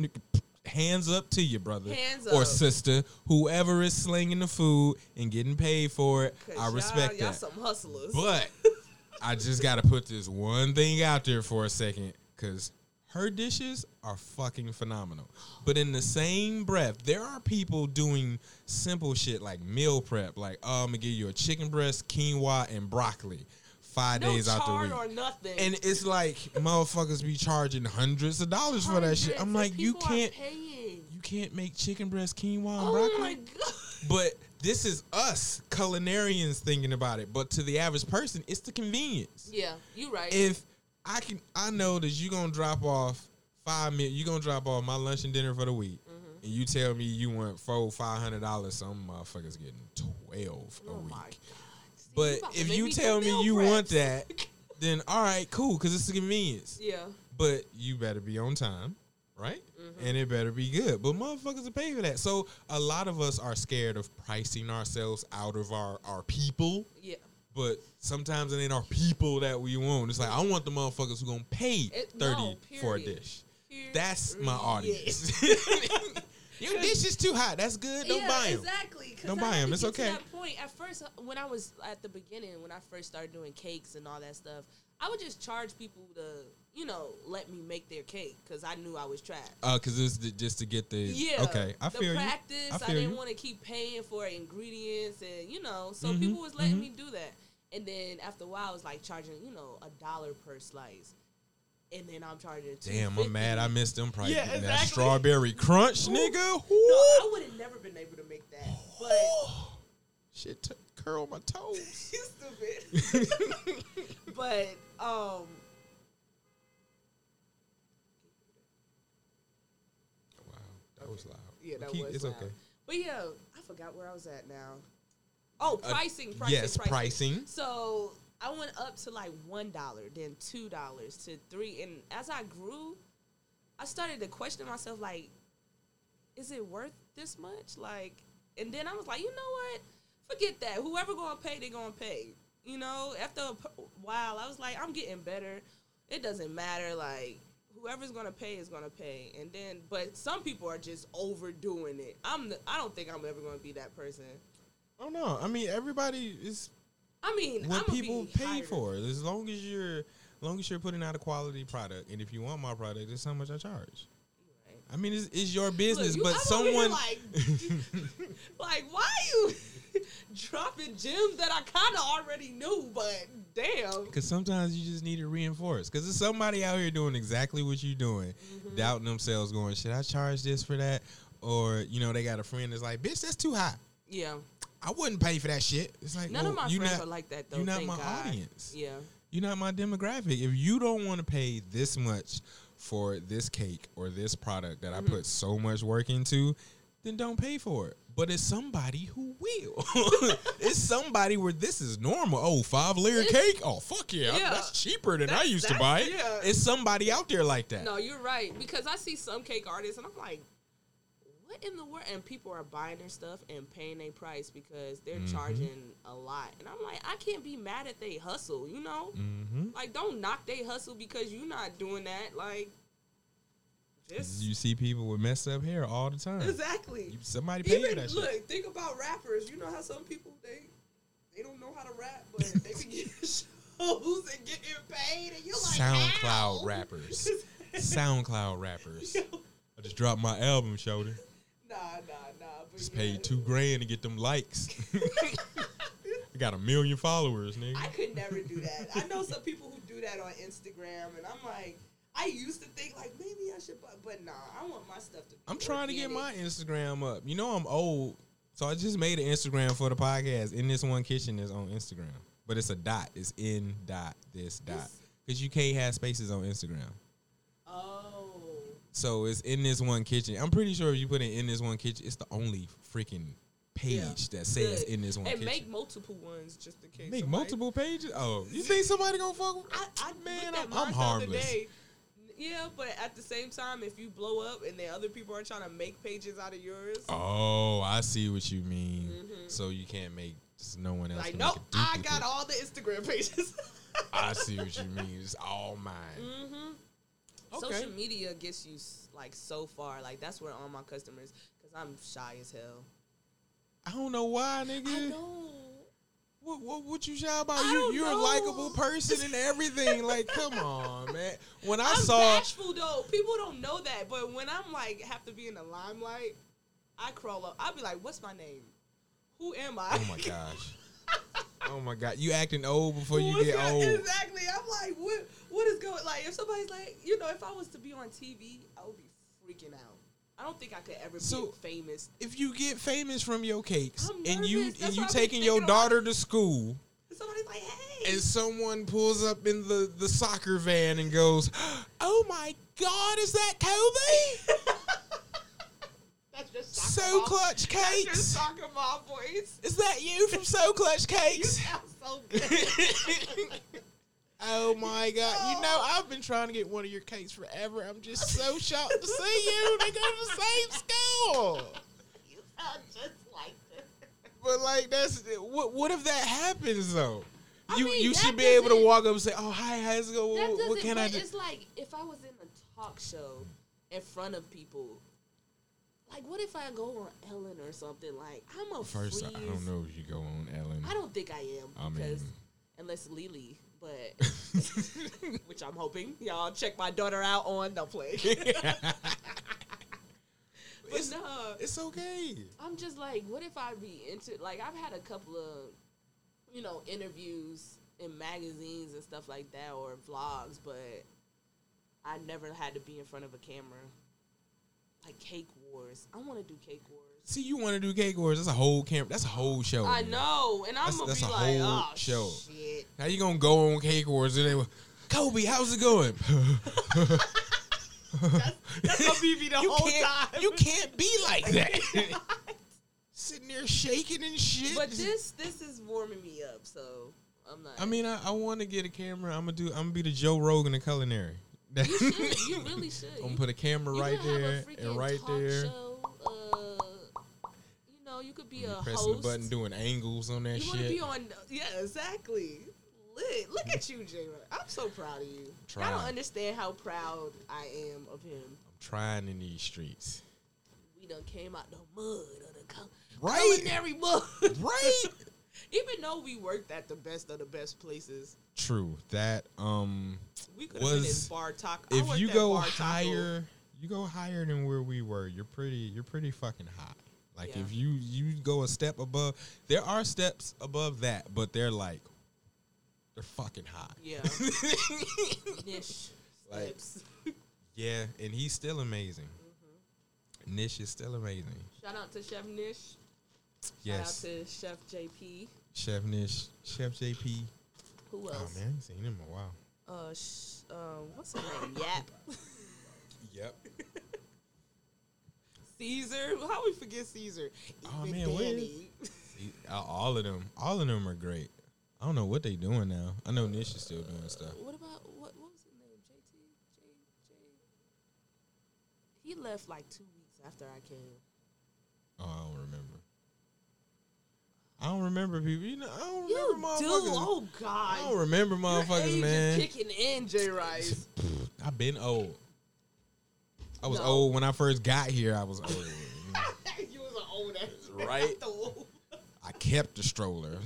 hands up to you, brother Hands or up. sister, whoever is slinging the food and getting paid for it. I y'all- respect y'all that. some hustlers. But <laughs> I just got to put this one thing out there for a second because her dishes are fucking phenomenal. But in the same breath, there are people doing simple shit like meal prep, like, oh, I'm going to give you a chicken breast, quinoa, and broccoli five no days out the week. or nothing. And it's like motherfuckers be charging hundreds of dollars for that shit. I'm like, you can't, you can't make chicken breast, quinoa, and Oh broccoli. my god. But this is us culinarians thinking about it. But to the average person, it's the convenience. Yeah, you're right. If I can, I know that you're gonna drop off five minutes. You're gonna drop off my lunch and dinner for the week, Mm-hmm. and you tell me you want four, five hundred dollars. Some motherfuckers getting twelve a oh week. See, But to if you tell me you want that, <laughs> then all right, cool, because it's the convenience. yeah. But you better be on time, right? Mm-hmm. And it better be good. But motherfuckers are paying for that. So a lot of us are scared of pricing ourselves out of our, our people. Yeah. But sometimes it ain't our people that we want. It's like I want the motherfuckers who gonna pay It- thirty no, for a dish. Period. That's my Yeah. audience. <laughs> Your dish is too hot. That's good. Don't yeah, buy them. Exactly. Don't I buy had 'em. to It's okay. that point at first, uh, when I was at the beginning, when I first started doing cakes and all that stuff, I would just charge people to, you know, let me make their cake because I knew I was trash. Uh, cause it's just to get the Yeah. Okay, I feel you. practice. I I, feel didn't want to keep paying for ingredients and you know, so Mhm, people was letting mhm. me do that. And then after a while, I was like charging, you know, a dollar per slice. And then I'm charging. Damn, I'm mad. I missed them prices. Yeah, That exactly. strawberry crunch, Ooh. nigga. No, I would have never been able to make that. But <gasps> Shit, t- curl my toes. <laughs> you stupid. <laughs> but um, Wow, that was loud. Yeah, that Keep- was It's loud. okay. but yeah, I forgot where I was at now. Oh, Uh, pricing, pricing, yes, pricing. So I went up to like one dollar, then two dollars to three, and as I grew, I started to question myself, like, is it worth this much? Like, and then I was like, you know what? Forget that. Whoever gonna pay, they gonna pay. You know, after a while, I was like, I'm getting better. It doesn't matter. Like, whoever's gonna pay is gonna pay. And then, but some people are just overdoing it. I'm. The, I don't think I'm ever gonna be that person. Oh know. I mean everybody is I mean, what people pay higher. for. As long as you're long as you're putting out a quality product, and if you want my product, it's how much I charge. Right. I mean, it's, it's your business, Look, you- but I'm someone. like, <laughs> like, why you <laughs> dropping gems that I kind of already knew, but damn. Because sometimes you just need to reinforce. Because there's somebody out here doing exactly what you're doing, Mm-hmm. doubting themselves, going, "Should I charge this for that?" Or you know, they got a friend that's like, "Bitch, that's too high. Yeah. I wouldn't pay for that shit." It's like, None well, of my you friends not, are like that though. you're not my God. audience. Yeah. You're not my demographic. If you don't want to pay this much for this cake or this product that Mm-hmm. I put so much work into, then don't pay for it. But it's somebody who will. <laughs> it's somebody where this is normal. Oh, five layer cake? Oh, fuck yeah. Yeah. That's cheaper than I used to buy it. yeah. It's somebody out there like that. No, you're right because I see some cake artists and I'm like, what in the world? And people are buying their stuff and paying their price because they're Mm-hmm. charging a lot. And I'm like, I can't be mad at they hustle, you know? Mm-hmm. Like, don't knock they hustle because you're not doing that. Like, just You see people with messed up hair all the time. exactly. You- Somebody for Even that shit. look, think about rappers. You know how some people they they don't know how to rap, but they can <laughs> get shows and getting paid, and you're like, SoundCloud how? rappers. <laughs> SoundCloud rappers. I just dropped my album, Shody. Nah, nah, nah. Just yeah. paid two grand to get them likes. <laughs> I got a million followers, nigga. I could never do that. I know some people who do that on Instagram, and I'm like, I used to think like maybe I should, but, but nah, I want my stuff to. Be I'm trying to get my. Instagram up. You know I'm old, so I just made an Instagram for the podcast. In this one kitchen is on Instagram, but it's a dot. It's in dot this dot because you can't have spaces on Instagram. So it's in this one kitchen. I'm pretty sure if you put it in this one kitchen, it's the only freaking page Yeah. that says Good. in this one and kitchen. make multiple ones just in case. Make somebody- multiple pages. Oh, you think somebody gonna fuck with? I, I Man, I'm- mine I'm the harmless. day. Yeah, but at the same time, if you blow up and then other people are trying to make pages out of yours, Oh, I see what you mean. So you can't make just no one else. like can nope, make a I duplicate. got all the Instagram <laughs> pages. I see what you mean. It's all mine. mm-hmm. Okay. Social media gets you like so far. Like that's where all my customers, because I'm shy as hell. I don't know why, nigga. I know. What, what what you shy about? I You you're know. a likable person and everything. like, come <laughs> on, man. When I I'm saw bashful though. People don't know that, but when I'm like have to be in the limelight, I crawl up. I'll be like, "What's my name? Who am I?" Oh my <laughs> gosh. Oh my god. You acting old before you What's get that- old. Exactly. I'm like, what? What is going? Like, if somebody's like, you know, if I was to be on TV, I would be freaking out. I don't think I could ever So- be famous. If you get famous from your cakes I'm and you nervous. That's and you what taking your thinking about. daughter to school Somebody's like, hey, and someone pulls up in the, the soccer van and goes, <gasps> Oh my god, is that Kobe? <laughs> So clutch That's your cakes. soccer mom voice. Is that you from So Clutch <laughs> Cakes? so <laughs> oh my god. You know, oh. I've been trying to get one of your cakes forever. I'm just so shocked to see you. They go to the same school. you sound just like them. But like that's what what if that happens though? I You mean, you should be able to walk up and say, "Oh, hi, how's it going? What, what can I do?" it's like if I was in a talk show in front of people. Like, what if I go on Ellen or something? Like, I'm a First, freeze. I don't know if you go on Ellen. I don't think I am I because mean- unless Lily, but <laughs> which I'm hoping y'all check my daughter out on. Don't play. <laughs> <laughs> But it's, no, it's okay. I'm just like, what if I be into like I've had a couple of, you know, interviews in magazines and stuff like that or vlogs, but I never had to be in front of a camera. Like Cake Wars, I want to do Cake Wars. See, you want to do cake wars? That's a whole camp. That's a whole show. I man. know, and I'm That's- gonna that's be a like, whole oh show. shit. How you gonna go on cake wars? And they were, Kobe, how's it going? <laughs> <laughs> That's gonna be me the you whole can't, time. You can't be like that. <laughs> Sitting there shaking and shit. But this this is warming me up, so I'm not. I mean, I, I want to get a camera. I'm gonna do. I'm gonna be the Joe Rogan of culinary. You <laughs> should. You really should. I'm gonna put a camera you right could have a there and right there. Show, uh, you know, you could be You a pressing host. the button, doing angles on that you want to be on? Yeah, exactly. Lit. Look at you, J. I'm so proud of you. I don't understand how proud I am of him. I'm trying in these streets. we done came out the mud of the cul- Right. culinary mud. Right. <laughs> Even though we worked at the best of the best places, True that. Um, we could have been in Was- Bar Taco. If you go Bar Taco. higher, you go higher than where we were. You're pretty. You're pretty fucking high. Like Yeah. if you you go a step above, there are steps above that, but they're like they're fucking high. yeah, <laughs> niche Like- steps. Yeah, and he's still amazing. Mm-hmm. Nish is still amazing. Shout out to Chef Nish. Yes, Shout out to Chef JP. Chef Nish, Chef JP. Who Oh man, I ain't seen him in a while. Uh, sh- uh, what's his name? Yap. Yep. <laughs> Caesar. How we forget Caesar? Oh, Even man, Danny. Uh, All of them, all of them are great. I don't know what they doing now. I know Nish is still doing stuff. What about what? What was his name? JT. J. J. He left like two weeks after I came. Oh, I don't remember. I don't remember people. You know, I don't You remember do? motherfuckers. Oh God! I don't remember Your motherfuckers, age man. Is kicking in, J. Rice. <laughs> I've been old. I was No. old when I first got here. I was old. <laughs> you was an old ass. Right. <laughs> I kept the stroller.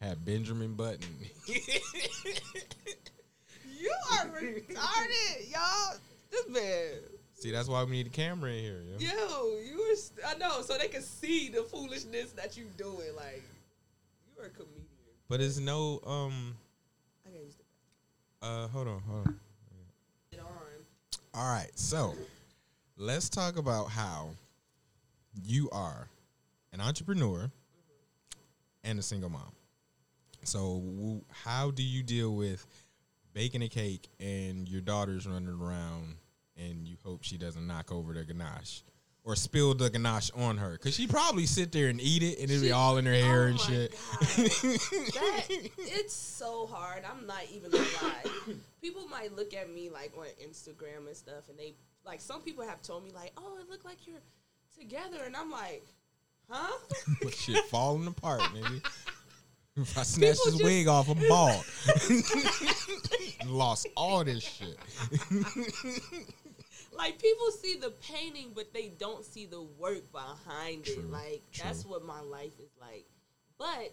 Had Benjamin Button. you are retarded, y'all. This man. See, that's why we need a camera in here. Yo. Yo, you were. St- I know, so they can see the foolishness that you doing. Like, you are a comedian. But it's no um. I gotta use the Uh, hold on, hold on. it on. All right, so let's talk about how you are an entrepreneur and a single mom. So, w- how do you deal with baking a cake and your daughter's running around and you hope she doesn't knock over the ganache or spill the ganache on her? Because she probably sit there and eat it and it'll be all in her oh hair oh and my shit. <laughs> that it's so hard. I'm not even gonna lie. People might look at me like on Instagram and stuff, and they like some people have told me like, "Oh, it looked like you're together," and I'm like, "Huh?" <laughs> shit falling apart, nigga. <laughs> If I snatch People this just- wig off, I'm bald. Lost all this shit. Like people see the painting, but they don't see the work behind True, it. Like that's what my life is like. But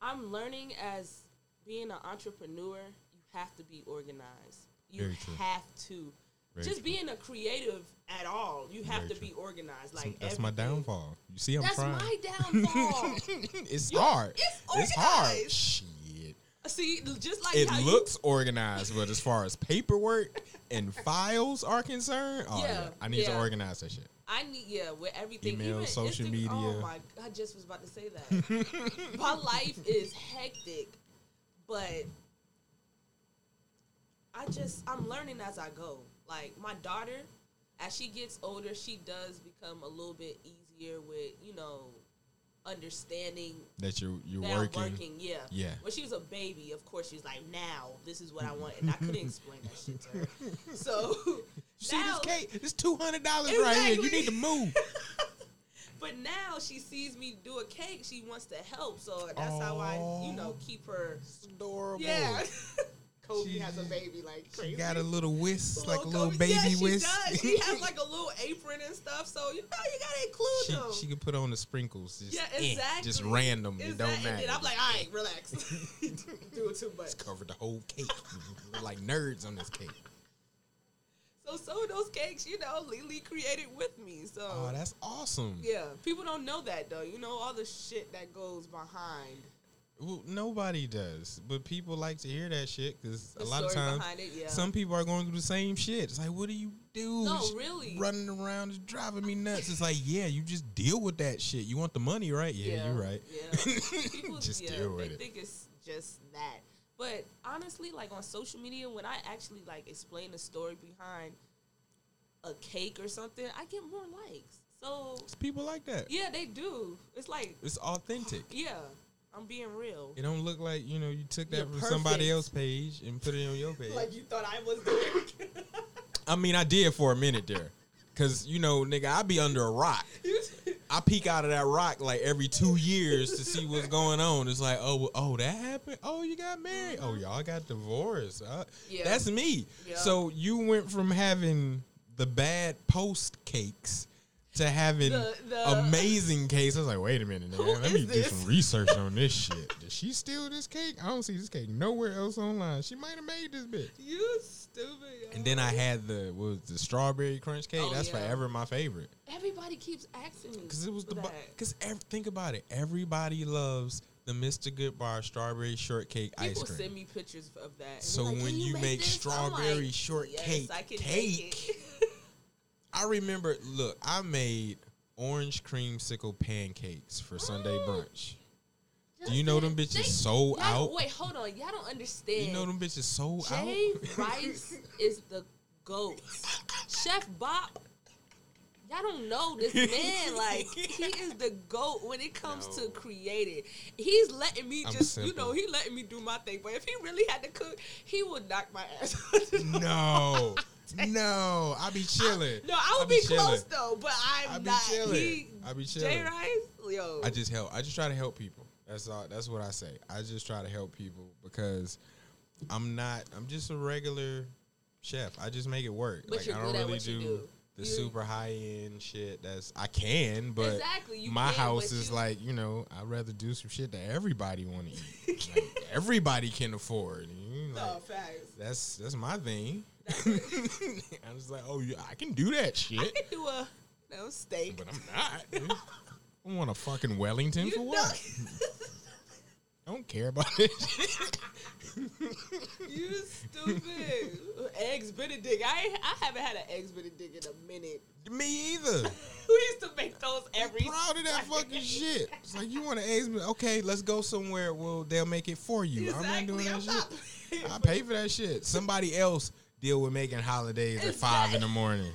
I'm learning as being an entrepreneur, you have to be organized. You Very true. have to. Very Just true. being a creative at all, you have Very to true. be organized. Like that's my downfall. You see, I'm That's my <laughs> downfall. it's You- hard. it's hard. Shit. See, just like It looks organized, but as far as paperwork and files are concerned, oh yeah, Yeah, I need to organize that shit. I need yeah with everything. Email, even social Insta- media. Oh my! I just was about to say that. <laughs> my life is hectic, but I just I'm learning as I go. Like my daughter, as she gets older, she does become a little bit easier with you know understanding That you're you're that working. Working. Yeah. Yeah. When she was a baby, of course, she's like, now this is what I want, and I couldn't <laughs> explain that shit to her. So <laughs> See now, this cake? It's two hundred dollars right here. You need to move. <laughs> but now she sees me do a cake, she wants to help. So that's how I, you know, keep her. Adorable. Yeah. Kobe She- has a baby like She crazy. got a little whisk, like a little Kobe- baby yeah, she whisk. Does. <laughs> She has like a little apron and stuff, so you know you gotta include she, them. she could put on the sprinkles. Just, yeah, eh, exactly. just random. It don't matter. then I'm like, all right, <laughs> relax. <laughs> do it too much. Just covered the whole cake. Like nerds on this cake. So some of those cakes, you know, Lily created with me. So Oh, that's awesome. yeah, people don't know that though. You know all the shit that goes behind Well, nobody does, but people like to hear that shit because a lot of times it. Yeah. some people are going through the same shit. It's like, what do you do? No, really. running around, is driving me nuts. It's like, yeah, you just deal with that shit. You want the money, right? Yeah, you're right. Yeah. People, <laughs> Just yeah, deal with they it. think it's just that. But honestly, like on social media, when I actually like explain the story behind a cake or something, I get more likes. So It's people like that. yeah, they do. It's like It's authentic. yeah, I'm being real. It don't look like you know you took that You're from somebody perfect. else's page and put it on your page. Like you thought I was doing. I mean, I did for a minute there, cause you know, nigga, I be under a rock. I peek out of that rock like every two years to see what's going on. It's like, oh, oh, that happened. Oh, you got married. Oh, y'all got divorced. Uh, Yeah. That's me. Yeah. So you went from having the bad post cakes to having The- the- amazing cakes. I was like, wait a minute, man. let me do this? some research on this <laughs> shit. Did she steal this cake? I don't see this cake nowhere else online. She might have made this bitch. You stupid. yo. And then I had the what was the strawberry crunch cake. Oh, That's yeah. forever my favorite Everybody keeps asking me because it was the because think about it. Everybody loves the Mr. Goodbar strawberry shortcake ice cream. People send me pictures of that. So like, when "Can you make this?" I'm strawberry like, shortcake yes, I can cake, Make it. I remember. Look, I made orange creamsicle pancakes for Sunday brunch. Do you know them bitches they- sold out? Wait, hold on. Y'all don't understand. You know them bitches sold out. Jay out. Rice <laughs> is the goat. Chef Bob. Y'all don't know this man. <laughs> Like he is the goat when it comes No. to creating. He's letting me I'm just, you know, he letting me do my thing. But if he really had to cook, he would knock my ass. no, <laughs> <laughs> no, I be chilling. No, I would be be, close though, but I'm I be not. chilling. He, I be Jay chilling. Rice, yo. I just help. I just try to help people. That's all. That's what I say. I just try to help people because I'm not. I'm just a regular chef. I just make it work. But like I don't really you do. the You- super high end shit. That's I can, but Exactly, my can, house but is you- like you know. I'd rather do some shit that everybody want to eat. <laughs> like, everybody can afford. You know, no facts. that's that's my thing. <laughs> I was like, oh yeah, I can do that shit. I could do a no steak. but I'm not. I want a fucking Wellington You for what? I <laughs> don't care about <laughs> it. You stupid. eggs Benedict. I I haven't had an eggs Benedict in a minute. Me either. We used to make those every. I'm Proud of that fucking shit. It's like you want an eggs, Benedict? okay, let's go somewhere. Well, they'll make it for you. I'm not doing that I'm shit. I pay for that shit. Somebody else deal with making hollandaise at five in the morning.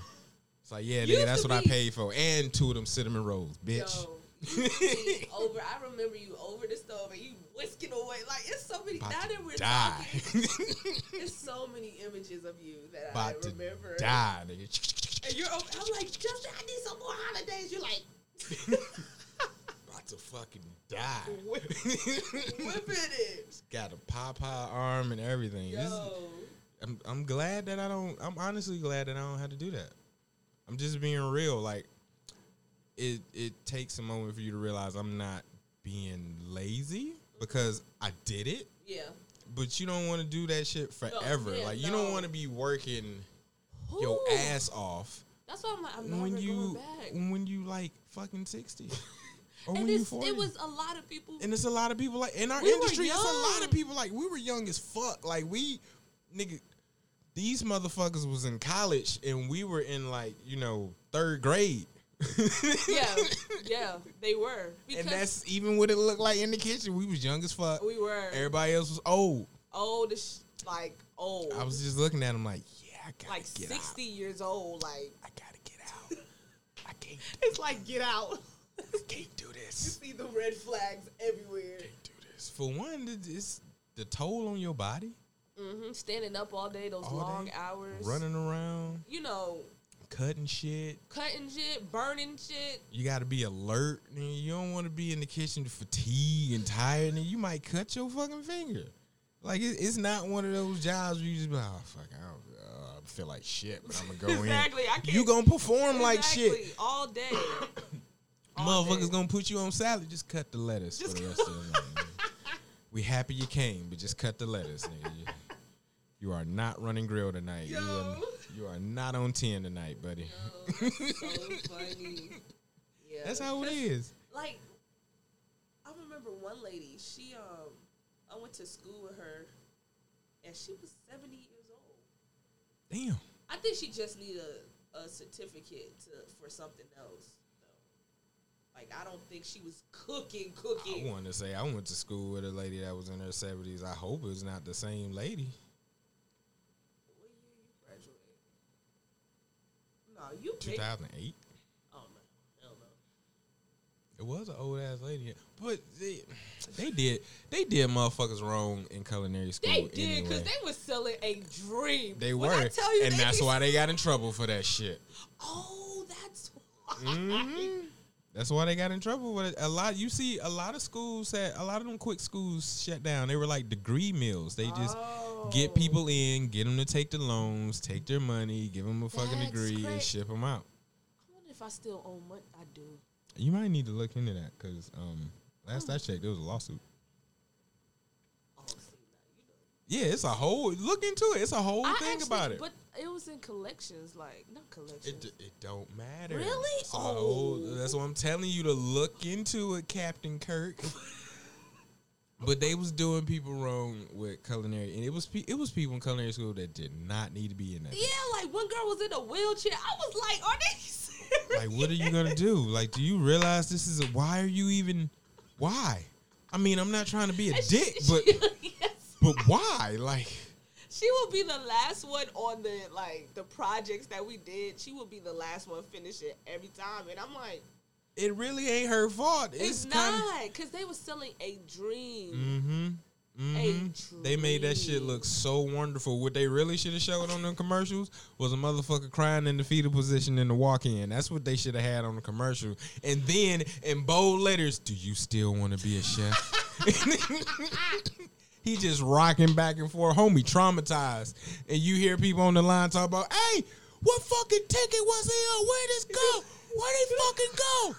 It's like, yeah, nigga, that's to what I paid for, and two of them cinnamon rolls, bitch. Yo, <laughs> over. I remember you over the stove and you whisking away. Like it's so many. About now that we're die. talking, <laughs> it's so many images of you that About I to remember. die, nigga. And you're. over- I'm like, just I need some more hollandaise. You're like. <laughs> About to fucking die. Whipping it. Got a Popeye arm and everything. This Yo. I'm I'm glad that I don't. I'm honestly glad that I don't have to do that. I'm just being real. Like it it takes a moment for you to realize I'm not being lazy because I did it, Yeah. but you don't want to do that shit forever. yeah, like you no. don't want to be working your ass off That's why I'm like, I'm when going you back. when you like fucking sixty <laughs> or and when you it's, it was a lot of people. And it's a lot of people like in our We industry. It's a lot of people like we were young as fuck. Like we, nigga, these motherfuckers was in college and we were in like you know third grade. <laughs> yeah, yeah, they were. And that's even what it looked like in the kitchen. We was young as fuck. we were Everybody else was old. old, as like old, I was just looking at them like, yeah, I gotta like get sixty out. years old. Like I gotta get out. <laughs> I can't, it's like get out. I can't do this. you see the red flags everywhere. Can't do this. For one, it- it's the toll on your body. Hmm Standing up all day, those All long day, hours, Running around, You know, cutting shit. cutting shit, burning shit. You got to be alert. And you don't want to be in the kitchen fatigued and tired, and you might cut your fucking finger. Like it, it's not one of those jobs where you just be like, oh fuck, I don't uh, feel like shit, but I'm gonna go <laughs> Exactly, I in. can't- You gonna perform like shit. All day. <coughs> All Motherfuckers day. gonna put you on salad. Just cut the lettuce Just for the rest of the night. We happy you came, but just cut the lettuce, nigga. You, are not running grill tonight. You are, you are not on ten tonight, buddy. That's <laughs> so funny. Yeah, That's how it is. Like, I remember one lady. She um, I went to school with her, and she was seventy years old. Damn. I think she just needed a, a certificate to for something else. Like, I don't think she was cooking, cooking. I want to say I went to school with a lady that was in her seventies. I hope it's not the same lady. What year you graduated? No, you Two thousand eight. Oh no, hell no. It was an old ass lady, but they, they did they did motherfuckers wrong in culinary school. They did because anyway. they were selling a dream. They When were, I tell you and they that's be- why they got in trouble for that shit. Oh, that's why. Mhm. That's why they got in trouble with it. A lot. You see, a lot of schools had a lot of them quick schools shut down. They were like degree mills. They just get Oh. people in, get them to take the loans, take their money, give them a fucking That's degree, and ship them out. I wonder if I still owe money? I do. You might need to look into that because um, last I checked, there was a lawsuit. Oh, see, now you know. Yeah, it's a whole look into it. It's a whole I thing actually- about it. But it was in collections, like not collections. It, d- it don't matter. Really? It's a whole- Oh. that's what I'm telling you to look into it, Captain Kirk. <laughs> but they was doing people wrong with culinary, and it was pe- it was people in culinary school that did not need to be in that. yeah, like one girl was in a wheelchair. I was like, are they <laughs> serious? Like, what are you gonna do? Like, do you realize this is a? Why are you even? Why? I mean, I'm not trying to be a she- dick, but <laughs> yes. but why? Like, She will be the last one on the like the projects that we did. She will be the last one finish it every time, and I'm like, it really ain't her fault. It's, It's, not because they were selling a dream. Mm-hmm. Mm-hmm. They made that shit look so wonderful. What they really should have showed on the commercials was a motherfucker crying in the fetal position in the walk-in. That's what they should have had on the commercial. And then in bold letters, "Do you still want to be a chef?" <laughs> he just rocking back and forth, homie, traumatized. And you hear people on the line talk about, "Hey, what fucking ticket was he on? Where this go? Where they fucking go?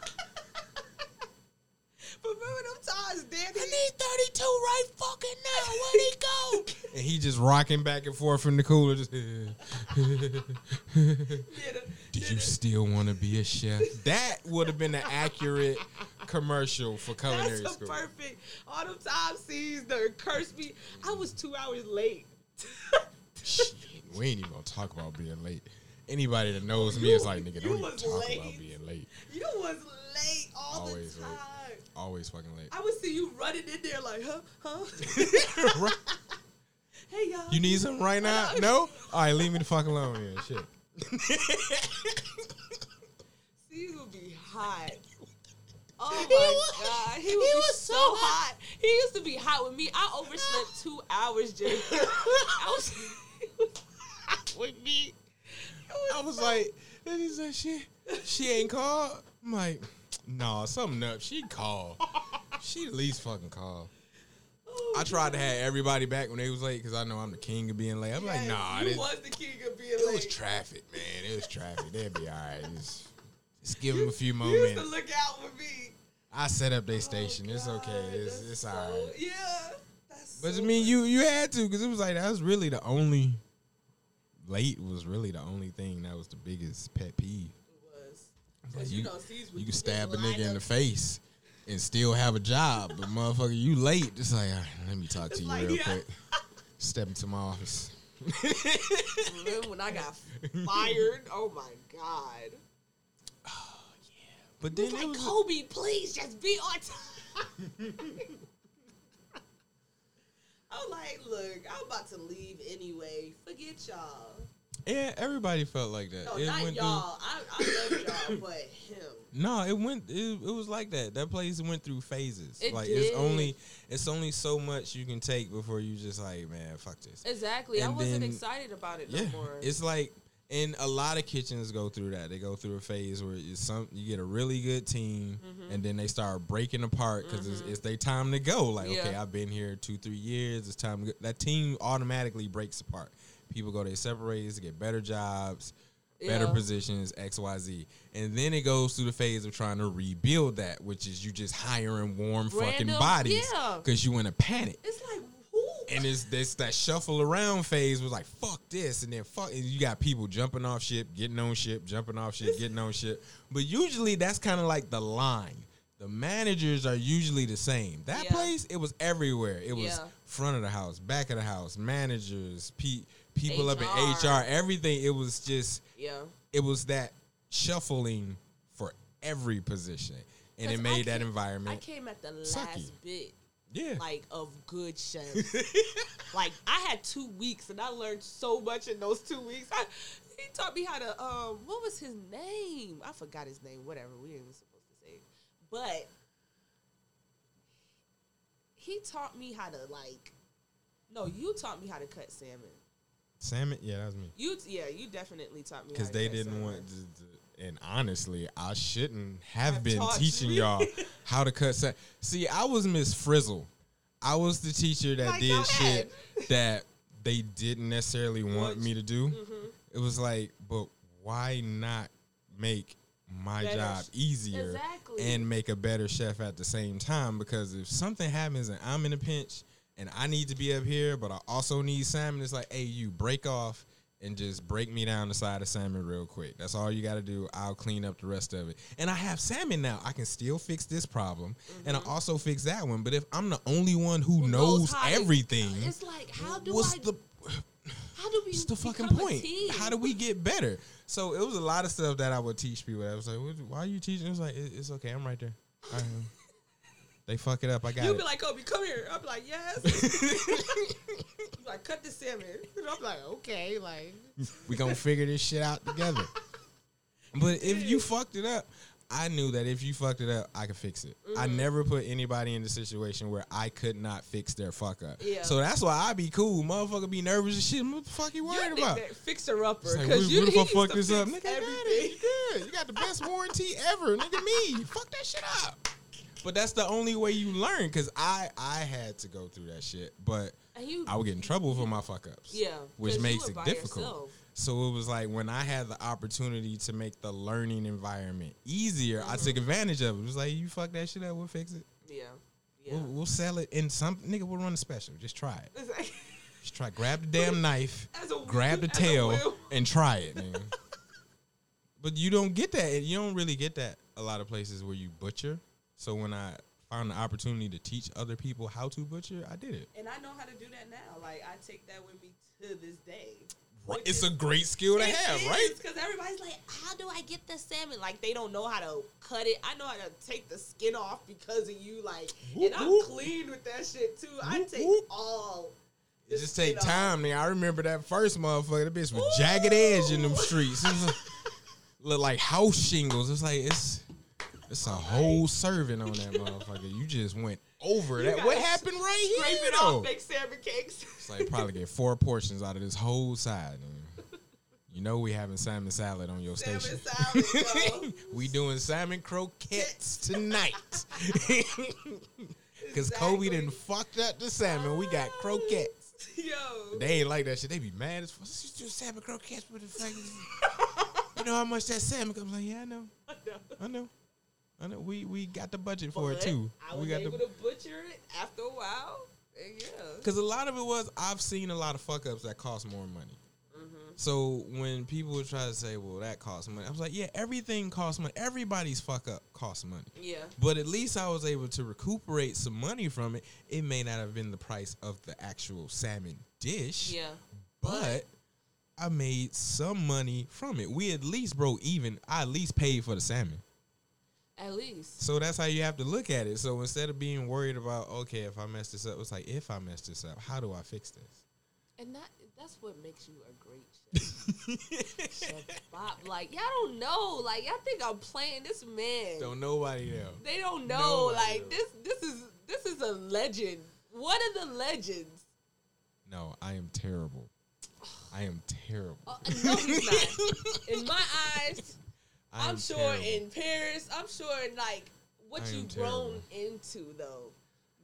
but remember them times, Danny? I need 32 right fucking now. Where'd he go? <laughs> and he just rocking back and forth from the cooler. Just, <laughs> Do you still want to be a chef? That would have been an accurate commercial for culinary That's a school. perfect. All them time scenes that cursed me. I was two hours late. <laughs> Shit, we ain't even gonna talk about being late. Anybody that knows me is like, nigga, don't even talk late. about being late. you was late all Always the late. time. Always fucking late. I would see you running in there like, huh, huh? Right. <laughs> hey y'all. You need something right now? No? All right, leave me the fuck alone here. Shit. <laughs> These would be hot. <laughs> Oh my was- god, he, he was so so hot. He used to be hot with me. I overslept two hours just. I was, hot with me. <laughs> I was like, and he said, she, she ain't called. I'm like, nah, something up. She called. She at least fucking called. Oh, I tried to have everybody back when they was late because I know I'm the king of being late. I'm like, nah, you this, was the king of being it late. It was traffic, man. It was traffic. They'd be all right. Just, just give them a few more used to look out for me. I set up their oh, station. It's God, okay. It's, it's so- all right. Yeah. That's But so I mean, you you had to because it was like that was really the only late was really the only thing that was the biggest pet peeve. It was. Like, you, you- You can stab a nigga in the face and still have a job, but motherfucker, you late. It's like, right, let me talk to It's you like, real yeah. quick. Step into my office. Remember when I got fired? Oh my god. <sighs> Oh yeah. But He then was it like, was Kobe, please just be on time. <laughs> I'm like, look, I'm about to leave anyway. Forget y'all. yeah, everybody felt like that. No, it not went y'all. I, I love y'all, but him. No, it went. It, it was like that. That place went through phases. It like did. it's only it's only so much you can take before you just like, man, fuck this. Exactly. I wasn't then- excited about it Yeah, no more. it's like, and a lot of kitchens go through that. They go through a phase where it's some you get a really good team, Mm-hmm. and then they start breaking apart because it's, it's their time to go. Like, okay, I've been here two, three years. It's time. That team automatically breaks apart. People go their separate ways to get better jobs, better Yeah. positions, X, Y, Z, and then it goes through the phase of trying to rebuild that, which is you just hiring warm fucking Random- bodies yeah. because you in a panic It's like? And it's this that shuffle around phase was like fuck this and then fuck and you got people jumping off ship getting on ship jumping off ship getting on ship but usually that's kind of like the line the managers are usually the same that Yeah. place it was everywhere it was Yeah. front of the house back of the house managers pe- people up in HR. hr everything it was just yeah. it was that shuffling for every position and it made that came- I environment came at the sucky. last bit, yeah like of good <laughs> chefs. like I had two weeks and I learned so much in those two weeks. I, he taught me how to um, what was his name? I forgot his name. Whatever. We ain't supposed to say it, but he taught me how to like. No, you taught me how to cut salmon. salmon yeah that was me You, yeah, you definitely taught me how because they didn't salmon. want to, to- and honestly i shouldn't have Have been teaching you. y'all <laughs> how to cut sa- see i was miss frizzle i was the teacher that did shit that they didn't necessarily want me to do Mm-hmm. it was like but why not make my Better. job easier Exactly. and make a better chef at the same time because if something happens and I'm in a pinch and I need to be up here but I also need salmon it's like hey you break off and just break me down the side of salmon real quick that's all you got to do I'll clean up the rest of it and I have salmon now I can still fix this problem and I mm-hmm. also fix that one but if I'm the only one who Who knows everything It's like how do what's I? the <sighs> how do we? What's the fucking point? How do we get better? So it was a lot of stuff that I would teach people. I was like, "Why are you teaching?" It was like, "It's okay, I'm right there." They fuck it up. I got You it. be like, Kobe, come here. I'm like, yes. <laughs> Like, cut the salmon. And <laughs> I'm like, okay, like. we gonna figure this shit out together. <laughs> But if you fucked it up, I knew that if you fucked it up, I could fix it. I Mm-hmm. never put anybody in the situation where I could not fix their fuck up. Yeah. So that's why I be cool. Motherfucker be nervous and shit. What the fuck you worried You're about? fixer upper. Like, Because what, you what if I fuck this up? Nigga, I got everything. it. You good. You got the best warranty ever. Nigga, me. Fuck that shit up. But that's the only way you learn because I, I had to go through that shit. But you, I would get in trouble for my fuck ups. yeah, Which makes it difficult. yourself. So it was like when I had the opportunity to make the learning environment easier, I Mm-hmm. took advantage of it. It was like, you fuck that shit up, we'll fix it. Yeah, yeah. We'll, we'll sell it in some nigga. We'll run a special. Just try it. Like, <laughs> Just try. Grab the damn knife. A grab the tail and try it, <laughs> but you don't get that. You don't really get that a lot of places where you butcher. So when I found the opportunity to teach other people how to butcher, I did it. And I know how to do that now. Like, I take that with me to this day. Right. It's a great skill to have, is, right? Because everybody's like, how do I get the salmon? Like, they don't know how to cut it. I know how to take the skin off because of you. Like, Whoop, and I'm whoop. clean with that shit, too. I take whoop. all. It just take time, nigga. I remember that first motherfucker. The bitch was jagged edge in them streets. It was like, <laughs> look like house shingles. It's like it's it's a whole serving on that motherfucker. You just went over that. What happened right Scrape here? it though? off, make salmon cakes. It's like probably get four portions out of this whole side. nigga. You know we having salmon salad on your salmon station. salad, <laughs> we doing salmon croquettes <laughs> tonight. Cause Kobe didn't fucked up the salmon. We got croquettes. <laughs> Yo. They ain't like that shit. They be mad as fuck. Just do salmon croquettes with the fact You know how much that salmon comes? Like, yeah, I know. I know. I know. We we got the budget for it too. I we got able the to butcher it after a while. Yeah. because a lot of it was I've seen a lot of fuck ups that cost more money. Mm-hmm. So when people would try to say, "Well, that costs money," I was like, "Yeah, everything costs money. Everybody's fuck up costs money." Yeah. But at least I was able to recuperate some money from it. It may not have been the price of the actual salmon dish. Yeah. but I made some money from it. We at least broke even. I at least paid for the salmon. At least. So that's how you have to look at it. So instead of being worried about, okay, if I mess this up, it's like, if I mess this up, how do I fix this? And that that's what makes you a great chef. <laughs> chef Bob. Like, y'all don't know. Like, y'all think I'm playing this man. Don't nobody know. They don't know. Nobody like knows. this this is this is a legend. One of the legends. No, I am terrible. I am terrible. Uh, no, he's not. <laughs> In my eyes, I am I'm sure terrible. in Paris, I'm sure in like what I you've grown terrible. into though.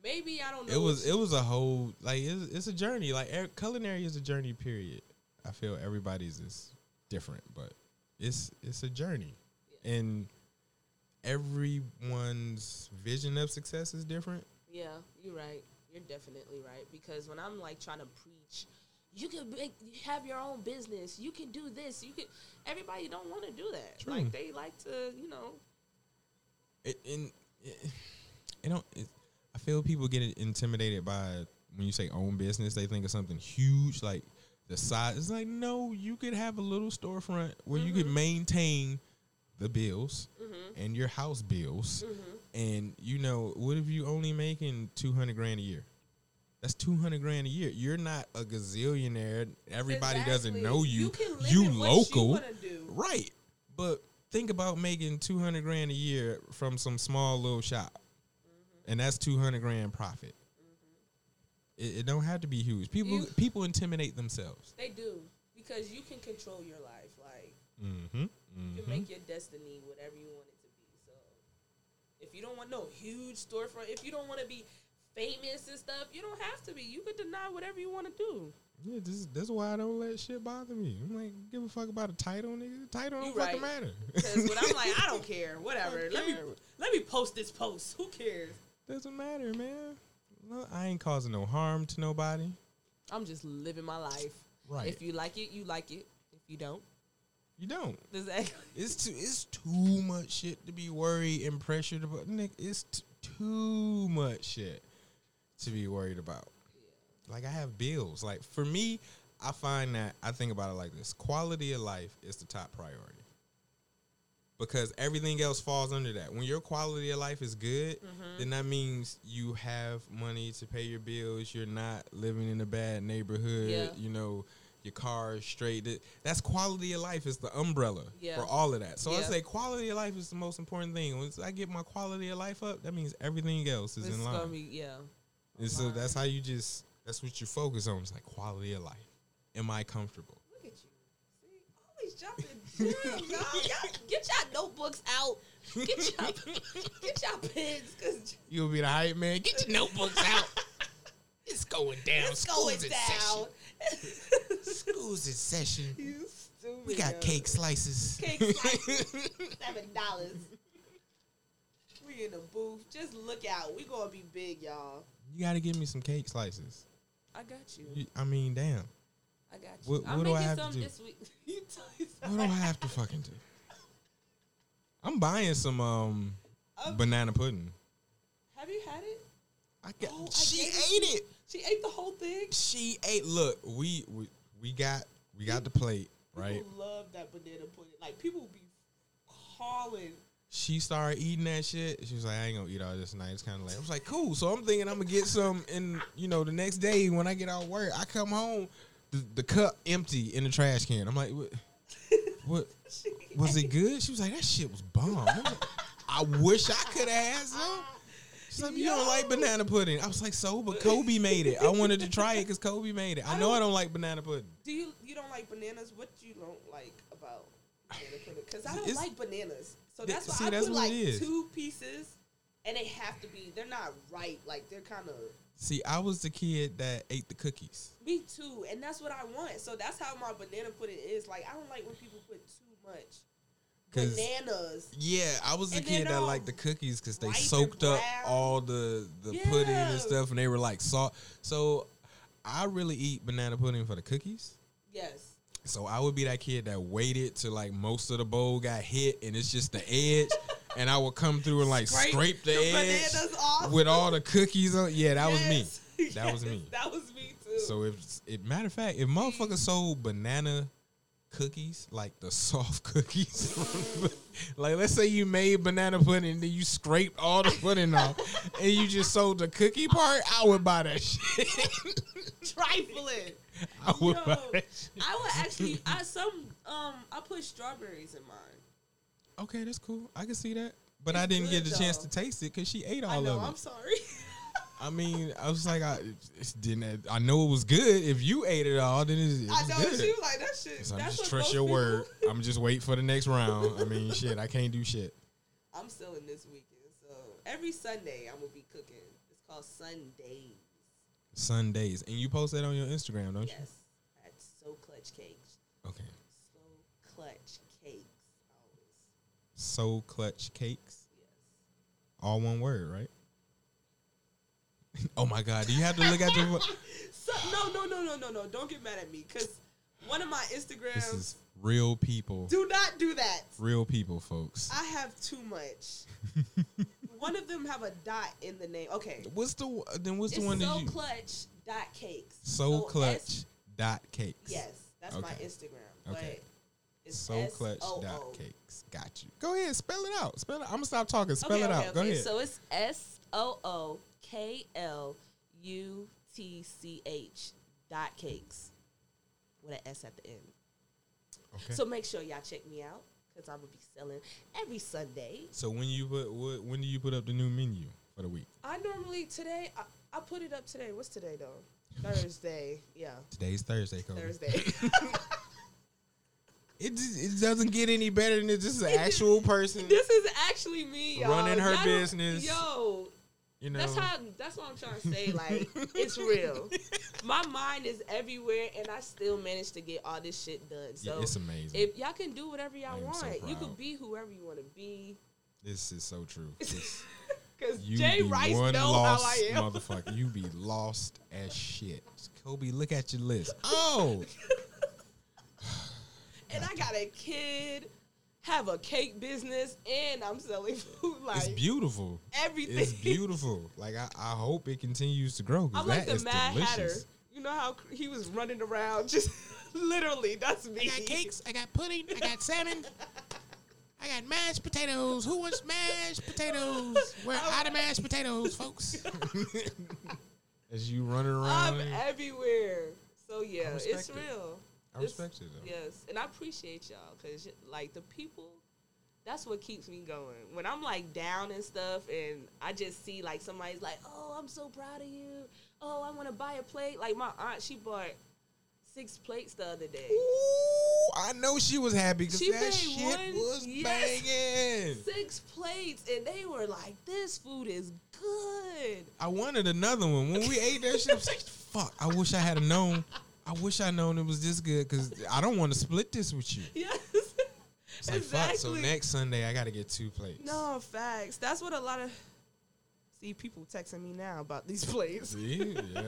Maybe I don't know. it was it was a whole like it's, it's a journey. Like er, culinary is a journey. Period. I feel everybody's is different, but it's it's a journey, and everyone's vision of success is different. Yeah, you're right. You're definitely right. Because when I'm like trying to preach, you can make, have your own business. You can do this. You can. Everybody don't want to do that. True. Like they like to, you know. It, and it, it don't. It, I feel people get intimidated by when you say own business. They think of something huge, like the size. It's like no, you could have a little storefront where you could mm-hmm. maintain the bills mm-hmm. and your house bills, mm-hmm. and you know what if you only making two hundred grand a year? That's two hundred grand a year. You're not a gazillionaire. Everybody doesn't know you. You You local, right? But think about making two hundred grand a year from some small little shop, Mm-hmm. and that's two hundred grand profit. It, it don't have to be huge. People You- people intimidate themselves. They do because you can control your life. Like Mm-hmm. you can make your destiny whatever you want it to be. So if you don't want no huge storefront, if you don't want to be famous and stuff, you don't have to be. You could deny whatever you want to do. Yeah, this that's why I don't let shit bother me. I'm like, give a fuck about a title, nigga. Title don't You fucking right. matter. Because when I'm like, I don't <laughs> care, whatever. Don't Let me let me post this post. Who cares? Doesn't matter, man. I ain't causing no harm to nobody. I'm just living my life. Right. If you like it, you like it. If you don't, You don't. exactly. It's too. It's too much shit to be worried and pressured about. Nick, it's t- too much shit to be worried about. Like I have bills. Like for me, I find that I think about it like this: quality of life is the top priority because everything else falls under that. When your quality of life is good, Mm-hmm. then that means you have money to pay your bills. You're not living in a bad neighborhood. Yeah. You know, your car is straight. That's quality of life. Is the umbrella Yeah. for all of that. So I say quality of life is the most important thing. Once I get my quality of life up, that means everything else is It's in line. be yeah. And so that's how you just. That's what you focus on. It's like quality of life. Am I comfortable? Look at you. See, always jumping. Damn, y'all, y'all get your notebooks out. Get your get your pens, cause You'll be the hype man. Get your notebooks out. It's going down. it's going down. School's in session. <laughs> you stupid. We got cake slices. Cake slices. Seven dollars. We in the booth. Just look out. We gonna be big, y'all. You got to give me some cake slices. I got you. You- I mean, damn. I got you. What- I'm <laughs> what do I have to do? this week. you tell you What do I have to fucking do? I'm buying some um Um, banana pudding. Have you had it? I got. Oh, she gave ate it it. She ate the whole thing. She ate. Look, we we, we got we got the plate right. People love that banana pudding. Like people be calling. She started eating that shit. She was like, I ain't gonna eat all this tonight. It's kind of late. I was like, cool. So I'm thinking I'm gonna get some. And you know, the next day when I get out of work, I come home, the, the cup empty in the trash can. I'm like, what? <laughs> What? Was it good? She was like, that shit was bomb. I, like, wish I could have had some. She's like, you don't like banana pudding. I was like, so, but Kobe made it. I wanted to try it because Kobe made it. I I know I don't- don't like banana pudding. Do you you don't like bananas? What do you don't like about banana pudding? Because I don't It's- like bananas. So that's why see, I that's put what like it is. two pieces, and they have to be. They're not right. Like they're kind of. See, I was the kid that ate the cookies. Me too, and that's what I want. So that's how my banana pudding is. Like I don't like when people put too much bananas. Yeah, I was the And kid that um, liked the cookies because they soaked up all the the pudding and stuff, and they were like salt. So I really eat banana pudding for the cookies. Yes. So I would be that kid that waited till like most of the bowl got hit, and it's just the edge, and I would come through and like scrape, the, edge off with all the cookies on. Yeah, that was me. Yes. <laughs> That was me. That was me too. So if it matter of fact, if motherfuckers sold banana cookies, like the soft <laughs> cookies, <laughs> like let's say you made banana pudding and then you scraped all the pudding off and you just sold the cookie part, I would buy that shit. trifling. I would Yo, buy that shit. I would actually. I some um. I put strawberries in mine. Okay, that's cool. I can see that. But It's I didn't get the chance to taste it because she ate all I know. of it. I'm sorry. <laughs> I mean, I was like, I didn't. I know it was good. If you ate it all, then it, it I know. good. She was like that shit. So I'm just trust your people- word. <laughs> I'm just wait for the next round. I mean, shit, I can't do shit. I'm still in this weekend, so every Sunday I'm gonna be cooking. It's called Sundays. Sundays, and you post that on your Instagram, don't you? Yes, at So Clutch Cakes. Okay. So Clutch Cakes. Always. So clutch cakes, Yes. all one word, right? <laughs> oh my God! Do you have to look at your? <laughs> So, no, no, no, no, no, no. Don't get mad at me, cause one of my Instagrams. This is real people, do not do that. real people, folks. I have too much. <laughs> one of them have a dot in the name. Okay. What's the then? What's It's the one so that you? clutch dot cakes. So clutch S- dot cakes. yes, that's my Okay. Instagram. Okay. But it's So clutch S-O-O. dot cakes. Got you. Go ahead, spell it out. Spell it. I'm gonna stop talking. Spell Okay, it okay, out. Go ahead. So it's S O O K L U T C H dot cakes with an S at the end. okay. So make sure y'all check me out because I'm gonna be selling every Sunday. So when you put what, when do you put up the new menu for the week? I normally today I, I put it up today. What's today though? Thursday. Yeah, Today's Thursday, Kobe. Thursday. <laughs> It just, it doesn't get any better than this. This is an <laughs> actual person. this is actually me, y'all. Running her Y'all business. Yo, You know, That's how. That's what I'm trying to say. Like, it's real. <laughs> My mind is everywhere, and I still manage to get all this shit done. Yeah, So it's amazing. if y'all can do whatever y'all want, so you could be whoever you want to be. this is so true. <laughs> Cause Jay be Rice one know lost how I am. motherfucker. You be <laughs> lost as shit. Kobe, look at your list. Oh, and I got a kid, have a cake business, and I'm selling <laughs> food. Like it's beautiful. everything. It's beautiful. Like I, I hope it continues to grow. 'cause I'm like that the Mad delicious. Hatter. You know how he was running around, <laughs> just literally. That's me. I got cakes. I got pudding, I got salmon, I got mashed potatoes. Who wants mashed potatoes? We're out of mashed potatoes, folks. <laughs> As you running I'm around, everywhere. So yeah, respect it's it. I It's- respect you though. Yes, and I appreciate y'all because like the people, that's what keeps me going. When I'm like down and stuff, and I just see like somebody's like, "Oh, I'm so proud of you. Oh, I want to buy a plate." Like my aunt, she bought six plates the other day. Ooh, I know she was happy because that shit one- was yes. banging. Six plates, and they were like, "This food is good." I wanted another one. When we ate that shit, I was like, fuck, I wish I had known. I wish I known it was this good because I don't want to split this with you. <laughs> Yes. It's like, fuck, so next Sunday I got to get two plates. No facts. That's what a lot of see people texting me now about these <laughs> plates. See? yeah,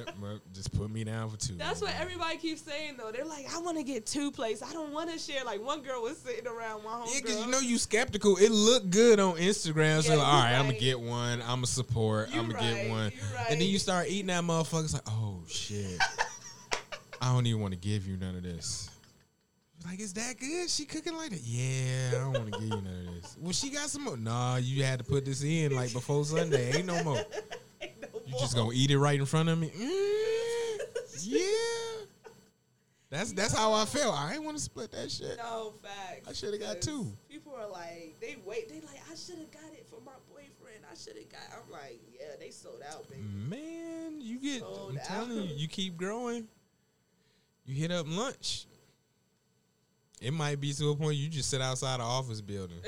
just put me down for two. That's what everybody keeps saying though. They're like, I want to get two plates. I don't want to share. Like one girl was sitting around my home. Yeah, because you know you skeptical. It looked good on Instagram. So Yeah, like, all right, I'm going to get one. I'm gonna support. You I'm gonna get one. right. And then you start eating that motherfucker. It's like, oh shit. <laughs> I don't even want to give you none of this. Like, is that good? She cooking like that? Yeah, I don't want to give you none of this. Well, she got some more. Nah, you had to put this in like before Sunday. Ain't no more. Ain't no You more. just gonna eat it right in front of me? Mm, yeah. That's that's how I felt. I ain't want to split that shit. No facts. I shoulda got two. People are like, they wait. They like, I should have got it for my boyfriend. I should have got. I'm like, yeah, they sold out, baby. Man, you get. Sold I'm telling you, you keep growing. You hit up lunch. It might be to a point you just sit outside the office building. <laughs>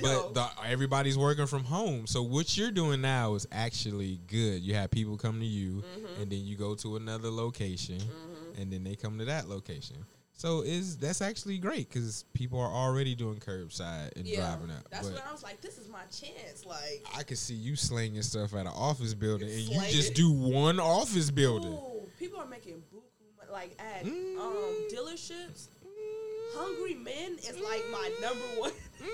But the, everybody's working from home. So what you're doing now is actually good. You have people come to you, Mm-hmm. and then you go to another location, and then they come to that location. So is that's actually great because people are already doing curbside and yeah, driving up. that's but when I was like, this is my chance. Like, I can see you slinging stuff at an office building, and you just do one office building. ooh, people are making like at Mm. um dealerships. Hungry men is like my number one. <laughs>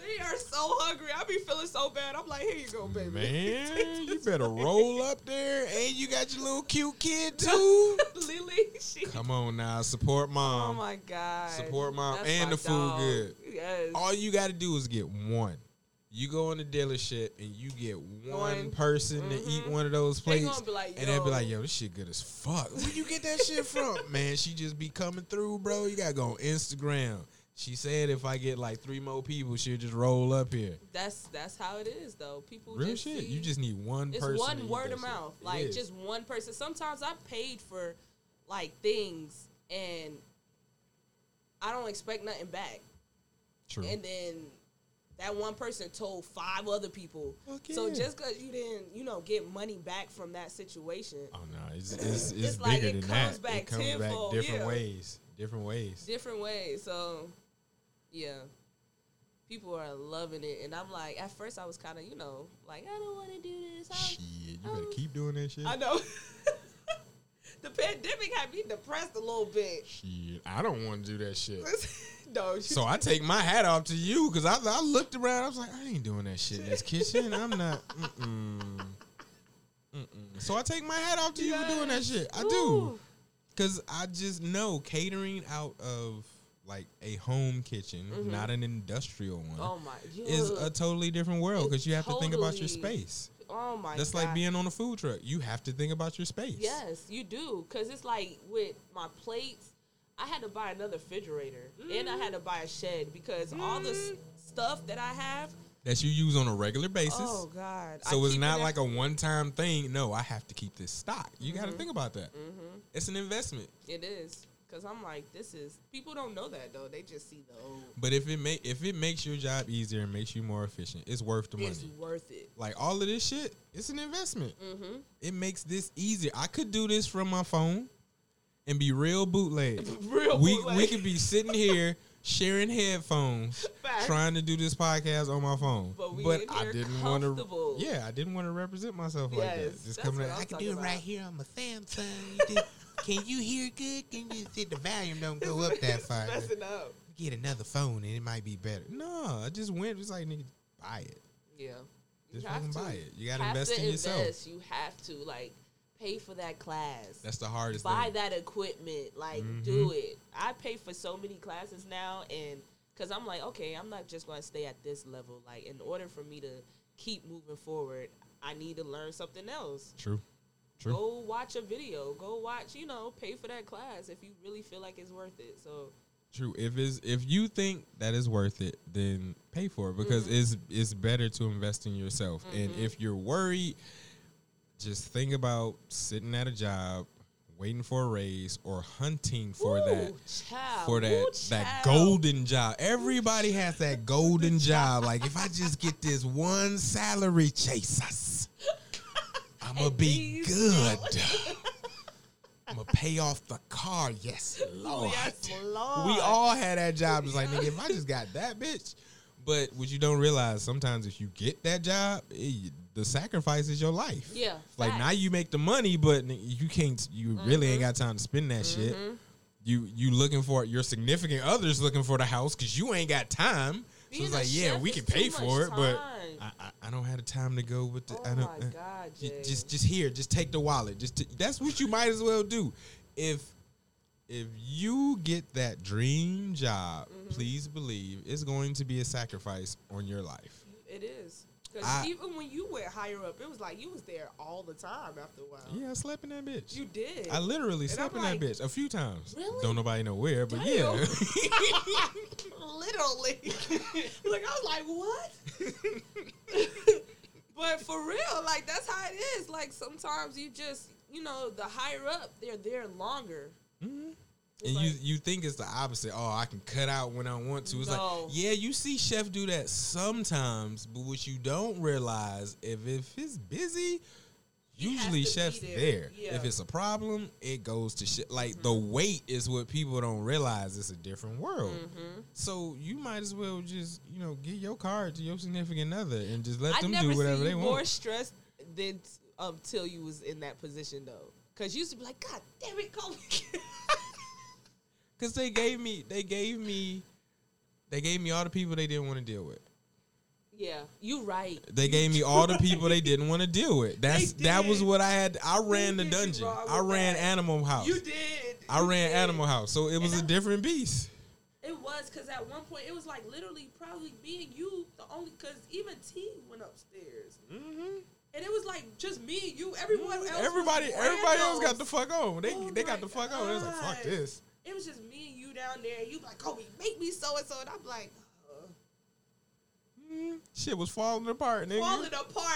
They are so hungry. I be feeling so bad. I'm like, here you go, baby. Man, <laughs> you better roll up there, and you got your little cute kid <laughs> too. Lily, she. Come on now, support mom. Oh my god. Support mom That's and my the food good. Yes. All you got to do is get one. You go in the dealership and you get one, One. person to eat mm-hmm. one of those They plates, be like, and they'll be like, "Yo, this shit good as fuck. Where you get that shit from, <laughs> man? She just be coming through, bro. You gotta go on Instagram. She said if I get like three more people, she'll just roll up here. That's that's how it is though. People Real shit. see- You just need one it's person. one word of mouth. Like just one person. Sometimes I paid for like things and I don't expect nothing back. true. And then that one person told five other people. Fuck So just because you didn't, you know, get money back from that situation, Oh no, it's it's, it's, It's like it than comes that. back it comes tenfold, back different yeah. ways. Different ways. different ways. So, yeah, people are loving it, and I'm like, at first I was kind of, you know, like I don't want to do this. I'm, Shit, you better um, keep doing that shit. I know. <laughs> the pandemic had me depressed a little bit. Shit, I don't want to do that shit. <laughs> no, So I take my hat off to you because I, I looked around. I was like, I ain't doing that shit in this kitchen. I'm not. Mm-mm. Mm-mm. So I take my hat off to you for doing that shit. I do because I just know catering out of like a home kitchen, not an industrial one, Mm-hmm. Oh is a totally different world because you have to think about your space. oh my. That's God. like being on a food truck. You have to think about your space. Yes, you do, cause it's like with my plates, I had to buy another refrigerator and I had to buy a shed because all the s- stuff that I have. That you use on a regular basis. Oh God! I So it's not it like a one time thing. No, I have to keep this stock. You got to think about that. Mm-hmm. It's an investment. It is. Cause I'm like, this is people don't know that though. They just see the old. But if it make if it makes your job easier and makes you more efficient, it's worth the money. It's worth it. Like all of this shit, it's an investment. Mm-hmm. It makes this easier. I could do this from my phone and be real bootleg. <laughs> Real we bootleg. we could be sitting here <laughs> sharing headphones, trying to do this podcast on my phone. But we in I didn't want to. Yeah, I didn't want to represent myself like that. Just coming. I'm I can do it right here on my Samsung. You <laughs> Can you hear good? Can you see the volume don't go up that far? Messing up. Get another phone and it might be better. No, I just went. It's like nigga, buy it. Yeah. You Just fucking to. buy it. You gotta invest in yourself. You have to like pay for that class. That's the hardest buy thing. that equipment. Like Mhm. do it. I pay for so many classes now, and because I'm like, okay, I'm not just going to stay at this level. Like in order for me to keep moving forward, I need to learn something else. True. True. Go watch a video. Go watch. You know, pay for that class if you really feel like it's worth it. So True. If is if you think that is worth it, then pay for it because it's it's better to invest in yourself. And if you're worried, just think about sitting at a job, waiting for a raise, or hunting for Woo, that child. for that Woo, that golden job. Everybody has that golden job. Like if I just get this one salary, Jesus, I'm gonna be good. <laughs> I'm gonna pay off the car. Yes, Lord. Yes, Lord. We all had that job. It's like, nigga, if I just got that bitch. But what you don't realize, sometimes if you get that job, it, the sacrifice is your life. Yeah. Like now you make the money, but you can't. You really ain't got time to spend that shit. You you looking for your significant others looking for the house because you ain't got time. So it's like, yeah, we can pay for it, but. I, I, I don't have the time to go with the. Oh I don't, my uh, God, Jay. just just here, just take the wallet. Just t- that's what you might as well do. If if you get that dream job, Mm-hmm. please believe it's going to be a sacrifice on your life. It is. Because even when you went higher up, it was like you was there all the time after a while. Yeah, I slept in that bitch. You did. I literally And slept I'm in like, that bitch a few times. Really? Don't nobody know where, but Damn. yeah. <laughs> <laughs> Literally. <laughs> like I was like, what? but for real, like that's how it is. Like sometimes you just, you know, the higher up, they're there longer. and It's you like- you think it's the opposite. Oh, I can cut out when I want to. It's No. like, yeah, you see chef do that sometimes, but what you don't realize if if it's busy, usually chef's there. there. Yeah. If it's a problem, it goes to shit. Like the weight is what people don't realize. It's a different world. Mm-hmm. So you might as well just you know get your card to your significant other and just let I them do whatever they want. more stressed than until you was in that position though. Cause you used to be like, God damn it, Kobe. <laughs> Cause they gave me they gave me they gave me all the people they didn't want to deal with. Yeah, you right. They gave me all the people they didn't want to deal with. That's that was what I had. I ran the dungeon. I ran that? Animal House. you did. I You ran did. Animal House, so it was And a different beast. It was because at one point it was like literally probably me and you the only because even T went upstairs Mm-hmm. and it was like just me and you. Everyone else, Everybody, everybody else got the fuck on. They Oh they got the fuck on. It was like fuck this. It was just me and you down there. and You like Kobe, make me so and so, and I'm like uh, Mm, shit was falling apart, nigga. falling apart.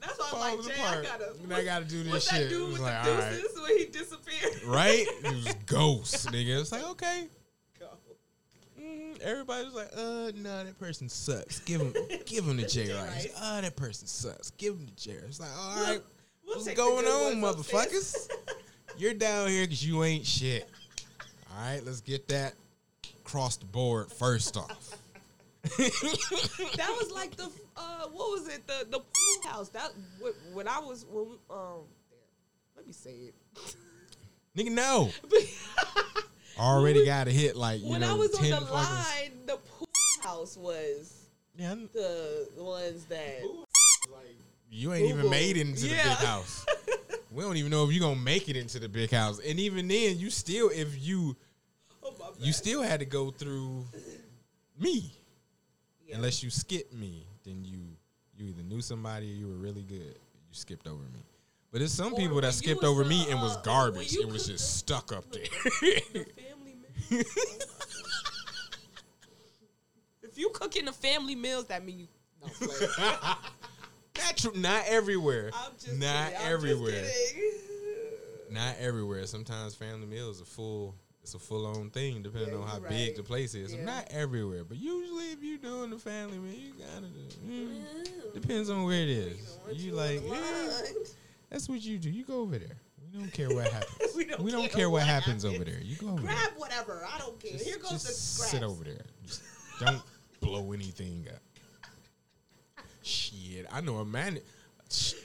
That's why I'm like, Jay, apart. I gotta. I gotta do this what's shit. that dude with like, the all right. deuces when he disappeared? <laughs> right? It was <laughs> ghosts, nigga. It's like okay. Go. Mm, everybody was like, uh, no, that person sucks. Give him, <laughs> give him the J Rice. Rice. Oh, that person sucks. Give him the J It's like, all right, We'll- what's going on, motherfuckers? You're down here because you ain't shit. All right, let's get that across the board first off. that was like the uh, what was it? The the pool house. That wh- when I was when we, um. Let me say it. Nigga, no. <laughs> Already got a hit like you when know I was on the fucking- line, the pool house was Yeah, I- the ones that. you ain't even made it into Yeah. the big house. <laughs> we don't even know if you're gonna make it into the big house. And even then, you still if you my you still had to go through me. Yeah. Unless you skipped me, then you you either knew somebody or you were really good. You skipped over me. But there's some Or people that skipped over the, me and was uh, garbage. It was just stuck up there. The family meal. <laughs> if you cook in the family meals, that means you. No, <laughs> not true. Not everywhere. I'm just not kidding, I'm just everywhere. kidding. Not everywhere. Sometimes family meals are full. It's a full on thing depending Yeah, on how you're big the place is. Yeah. Not everywhere, but usually if you're doing the family, man, you gotta do. mm, depends on where it is. You you like, line. that's what you do. You go over there. We don't care what <laughs> happens. We don't we don't care care what what happens happens. over there. You go over there. Grab whatever. I don't care. Just, Here goes the sit over there. Just don't <laughs> blow anything up. Shit, I know a man.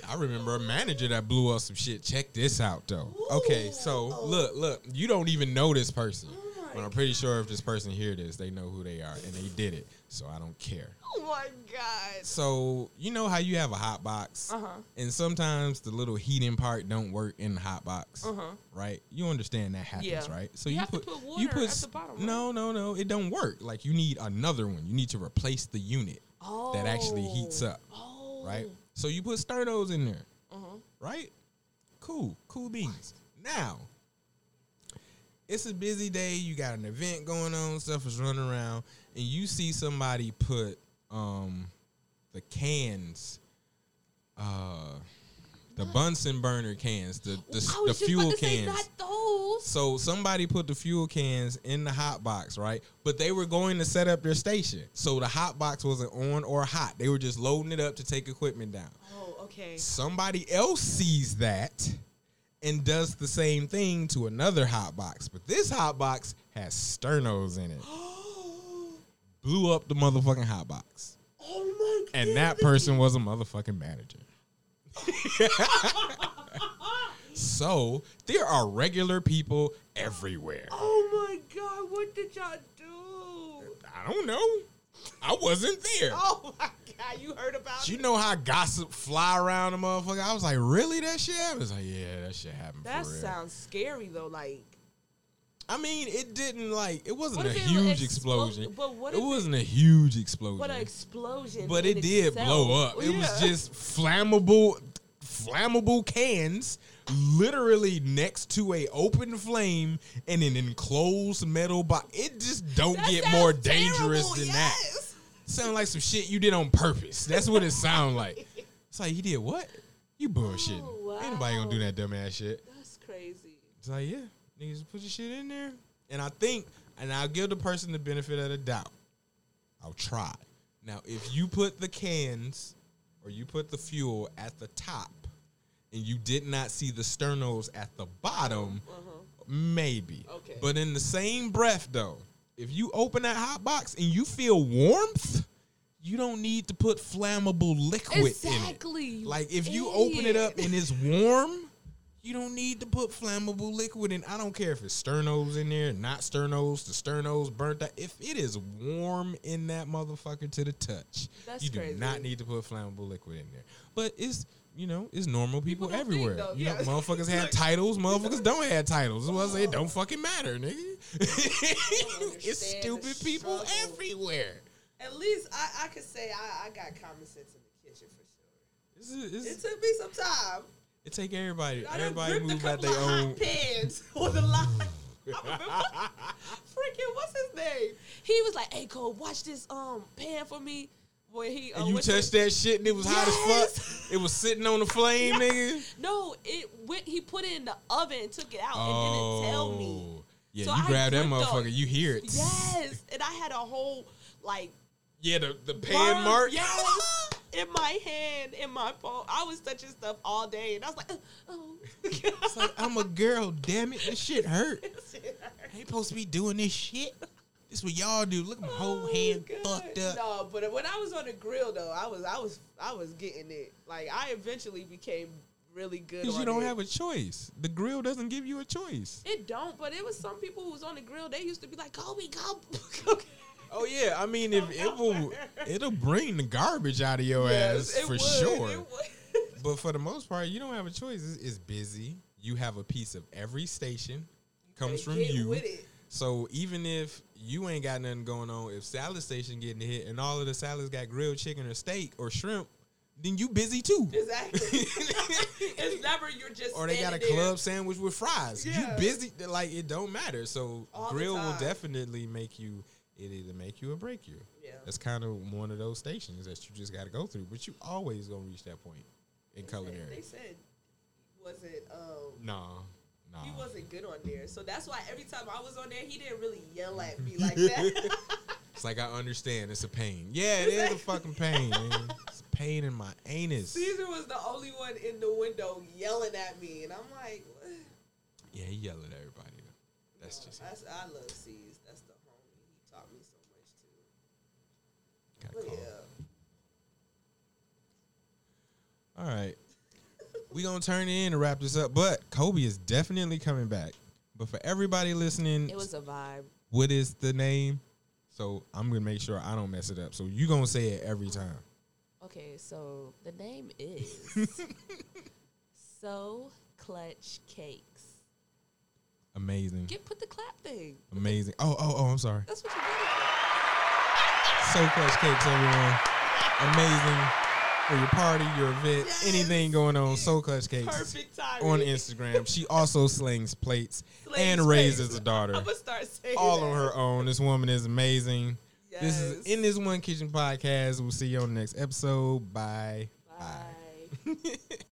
I remember a manager that blew up some shit. Check this out, though. Okay, so Ooh. look, look. You don't even know this person, Oh but I'm pretty sure if this person hear this, they know who they are and they did it. So I don't care. Oh my god. So you know how you have a hot box, Uh huh. and sometimes the little heating part don't work in the hot box, Uh huh. right? You understand that happens, Yeah. right? So You you, have to put, put you put at s- the bottom? No, no, no, it don't work. Like you need another one. You need to replace the unit Oh. that actually heats up, Oh. right? So you put sternos in there, Uh huh. right? Cool, cool beans. Now, it's a busy day. You got an event going on. Stuff is running around, and you see somebody put um the cans, uh, the Bunsen burner cans, the the, I was the just fuel about to say cans. not those. So somebody put the fuel cans in the hot box, right? But they were going to set up their station. So the hot box wasn't on or hot. They were just loading it up to take equipment down. Oh, okay. Somebody else sees that and does the same thing to another hot box. But this hot box has sternos in it. <gasps> Blew up the motherfucking hot box. Oh my god. And that person was a motherfucking manager. So there are regular people everywhere. Oh my god. What did y'all do? I don't know. I wasn't there. <laughs> Oh my god. You heard about it? You it? know how gossip fly around the motherfucker? I was like, really? That shit happened? I was like, yeah, that shit happened That sounds scary though. Like. I mean, it didn't like it wasn't What a huge explo- explosion. but what it if it- wasn't a huge explosion. What an explosion! but it did itself. blow up. It was just flammable, flammable cans, literally next to a open flame in an enclosed metal box. It just don't That get more dangerous terrible, than that. yes. Sound like some shit you did on purpose. That's what it sound like. It's like he did what? You bullshitting. Oh, Ain't nobody gonna do wow. that dumbass shit. That's crazy. It's like, yeah, niggas put your shit in there. And I think, and I'll give the person the benefit of the doubt. I'll try. Now, if you put the cans or you put the fuel at the top and you did not see the sternos at the bottom, maybe. Uh-huh. Okay. But in the same breath, though, if you open that hot box and you feel warmth, you don't need to put flammable liquid in it. Exactly. Like if you open it up and it's warm, you don't need to put flammable liquid in. I don't care if it's sternos in there, not sternos, the sternos burnt out. If it is warm in that motherfucker to the touch, That's you do crazy. not need to put flammable liquid in there. But it's you know, it's normal people, think, everywhere. though. You Yeah. know, motherfuckers <laughs> have titles, <laughs> motherfuckers don't have titles. That's why I say it don't fucking matter, nigga. <laughs> it's stupid people struggle. everywhere. At least I, I could say I, I got common sense in the kitchen for sure. This is, It took me some time. It take everybody. I Everybody move at their own. pans on the line. I remember, <laughs> freaking, what's his name? he was like, "Hey, Cole, watch this um pan for me." Boy, he uh, And you touched to- that shit and it was hot as fuck. It was sitting on the flame, <laughs> nigga. No, it went. He put it in the oven and took it out and didn't tell me. Oh. Yeah, So you I grab that motherfucker, the- you hear it. Yes, and I had a whole like Yeah, the, the pan burn- mark. Yes, in my hand, in my phone. I was touching stuff all day, and I was like, uh, "Oh, It's like, I'm a girl, damn it. <laughs> This shit hurt. I ain't supposed to be doing this shit. This what y'all do. Look at my whole Oh, hand God. fucked up. No, but when I was on the grill though, I was I was I was getting it. Like I eventually became really good. Because you don't it. have a choice. The grill doesn't give you a choice. it don't." But it was some people who was on the grill. They used to be like, "Kobe, go." <laughs> Oh yeah, I mean if it will it'll bring the garbage out of your Yes, ass for would, sure. <laughs> But for the most part, you don't have a choice. It's, it's busy. You have a piece of every station comes from you. So even if you ain't got nothing going on, if salad station getting hit and all of the salads got grilled chicken or steak or shrimp, then you busy too. Exactly. <laughs> <laughs> it's never you're just or they got a there. club sandwich with fries. Yeah. You busy like it don't matter. So All grill will definitely make you it either make you or break you. Yeah. That's kind of one of those stations that you just got to go through, but you always gonna reach that point in culinary. They culinary. said, was it um Nah, Nah. He wasn't good on there, so that's why every time I was on there, he didn't really yell at me <laughs> like that. It's like I understand. It's a pain. Yeah, it is a fucking pain. Man. It's a pain in my anus. Caesar was the only one in the window yelling at me, and I'm like, what? Yeah, he yelled at everybody. That's No, just that's, I love C's. That's the homie. He taught me so much too. gotta But call. yeah, All right. we gonna turn it in to wrap this up, but Kobe is definitely coming back. But for everybody listening, It was a vibe. what is the name? So I'm gonna make sure I don't mess it up. So you gonna say it every time. Okay, so the name is <laughs> So Clutch Cakes. Amazing. Get put the clap thing. Amazing. Oh, oh, oh, I'm sorry. That's what you did. So Clutch Cakes, everyone. Amazing for your party, your event, Yes. anything going on. So Clutch Cakes perfect timing. on Instagram. She also slings plates Slings and plates. raises a daughter. I'm gonna start saying all that. on her own. This woman is amazing. This is in this one kitchen podcast. We'll see you on the next episode. Bye. Bye. Bye. <laughs>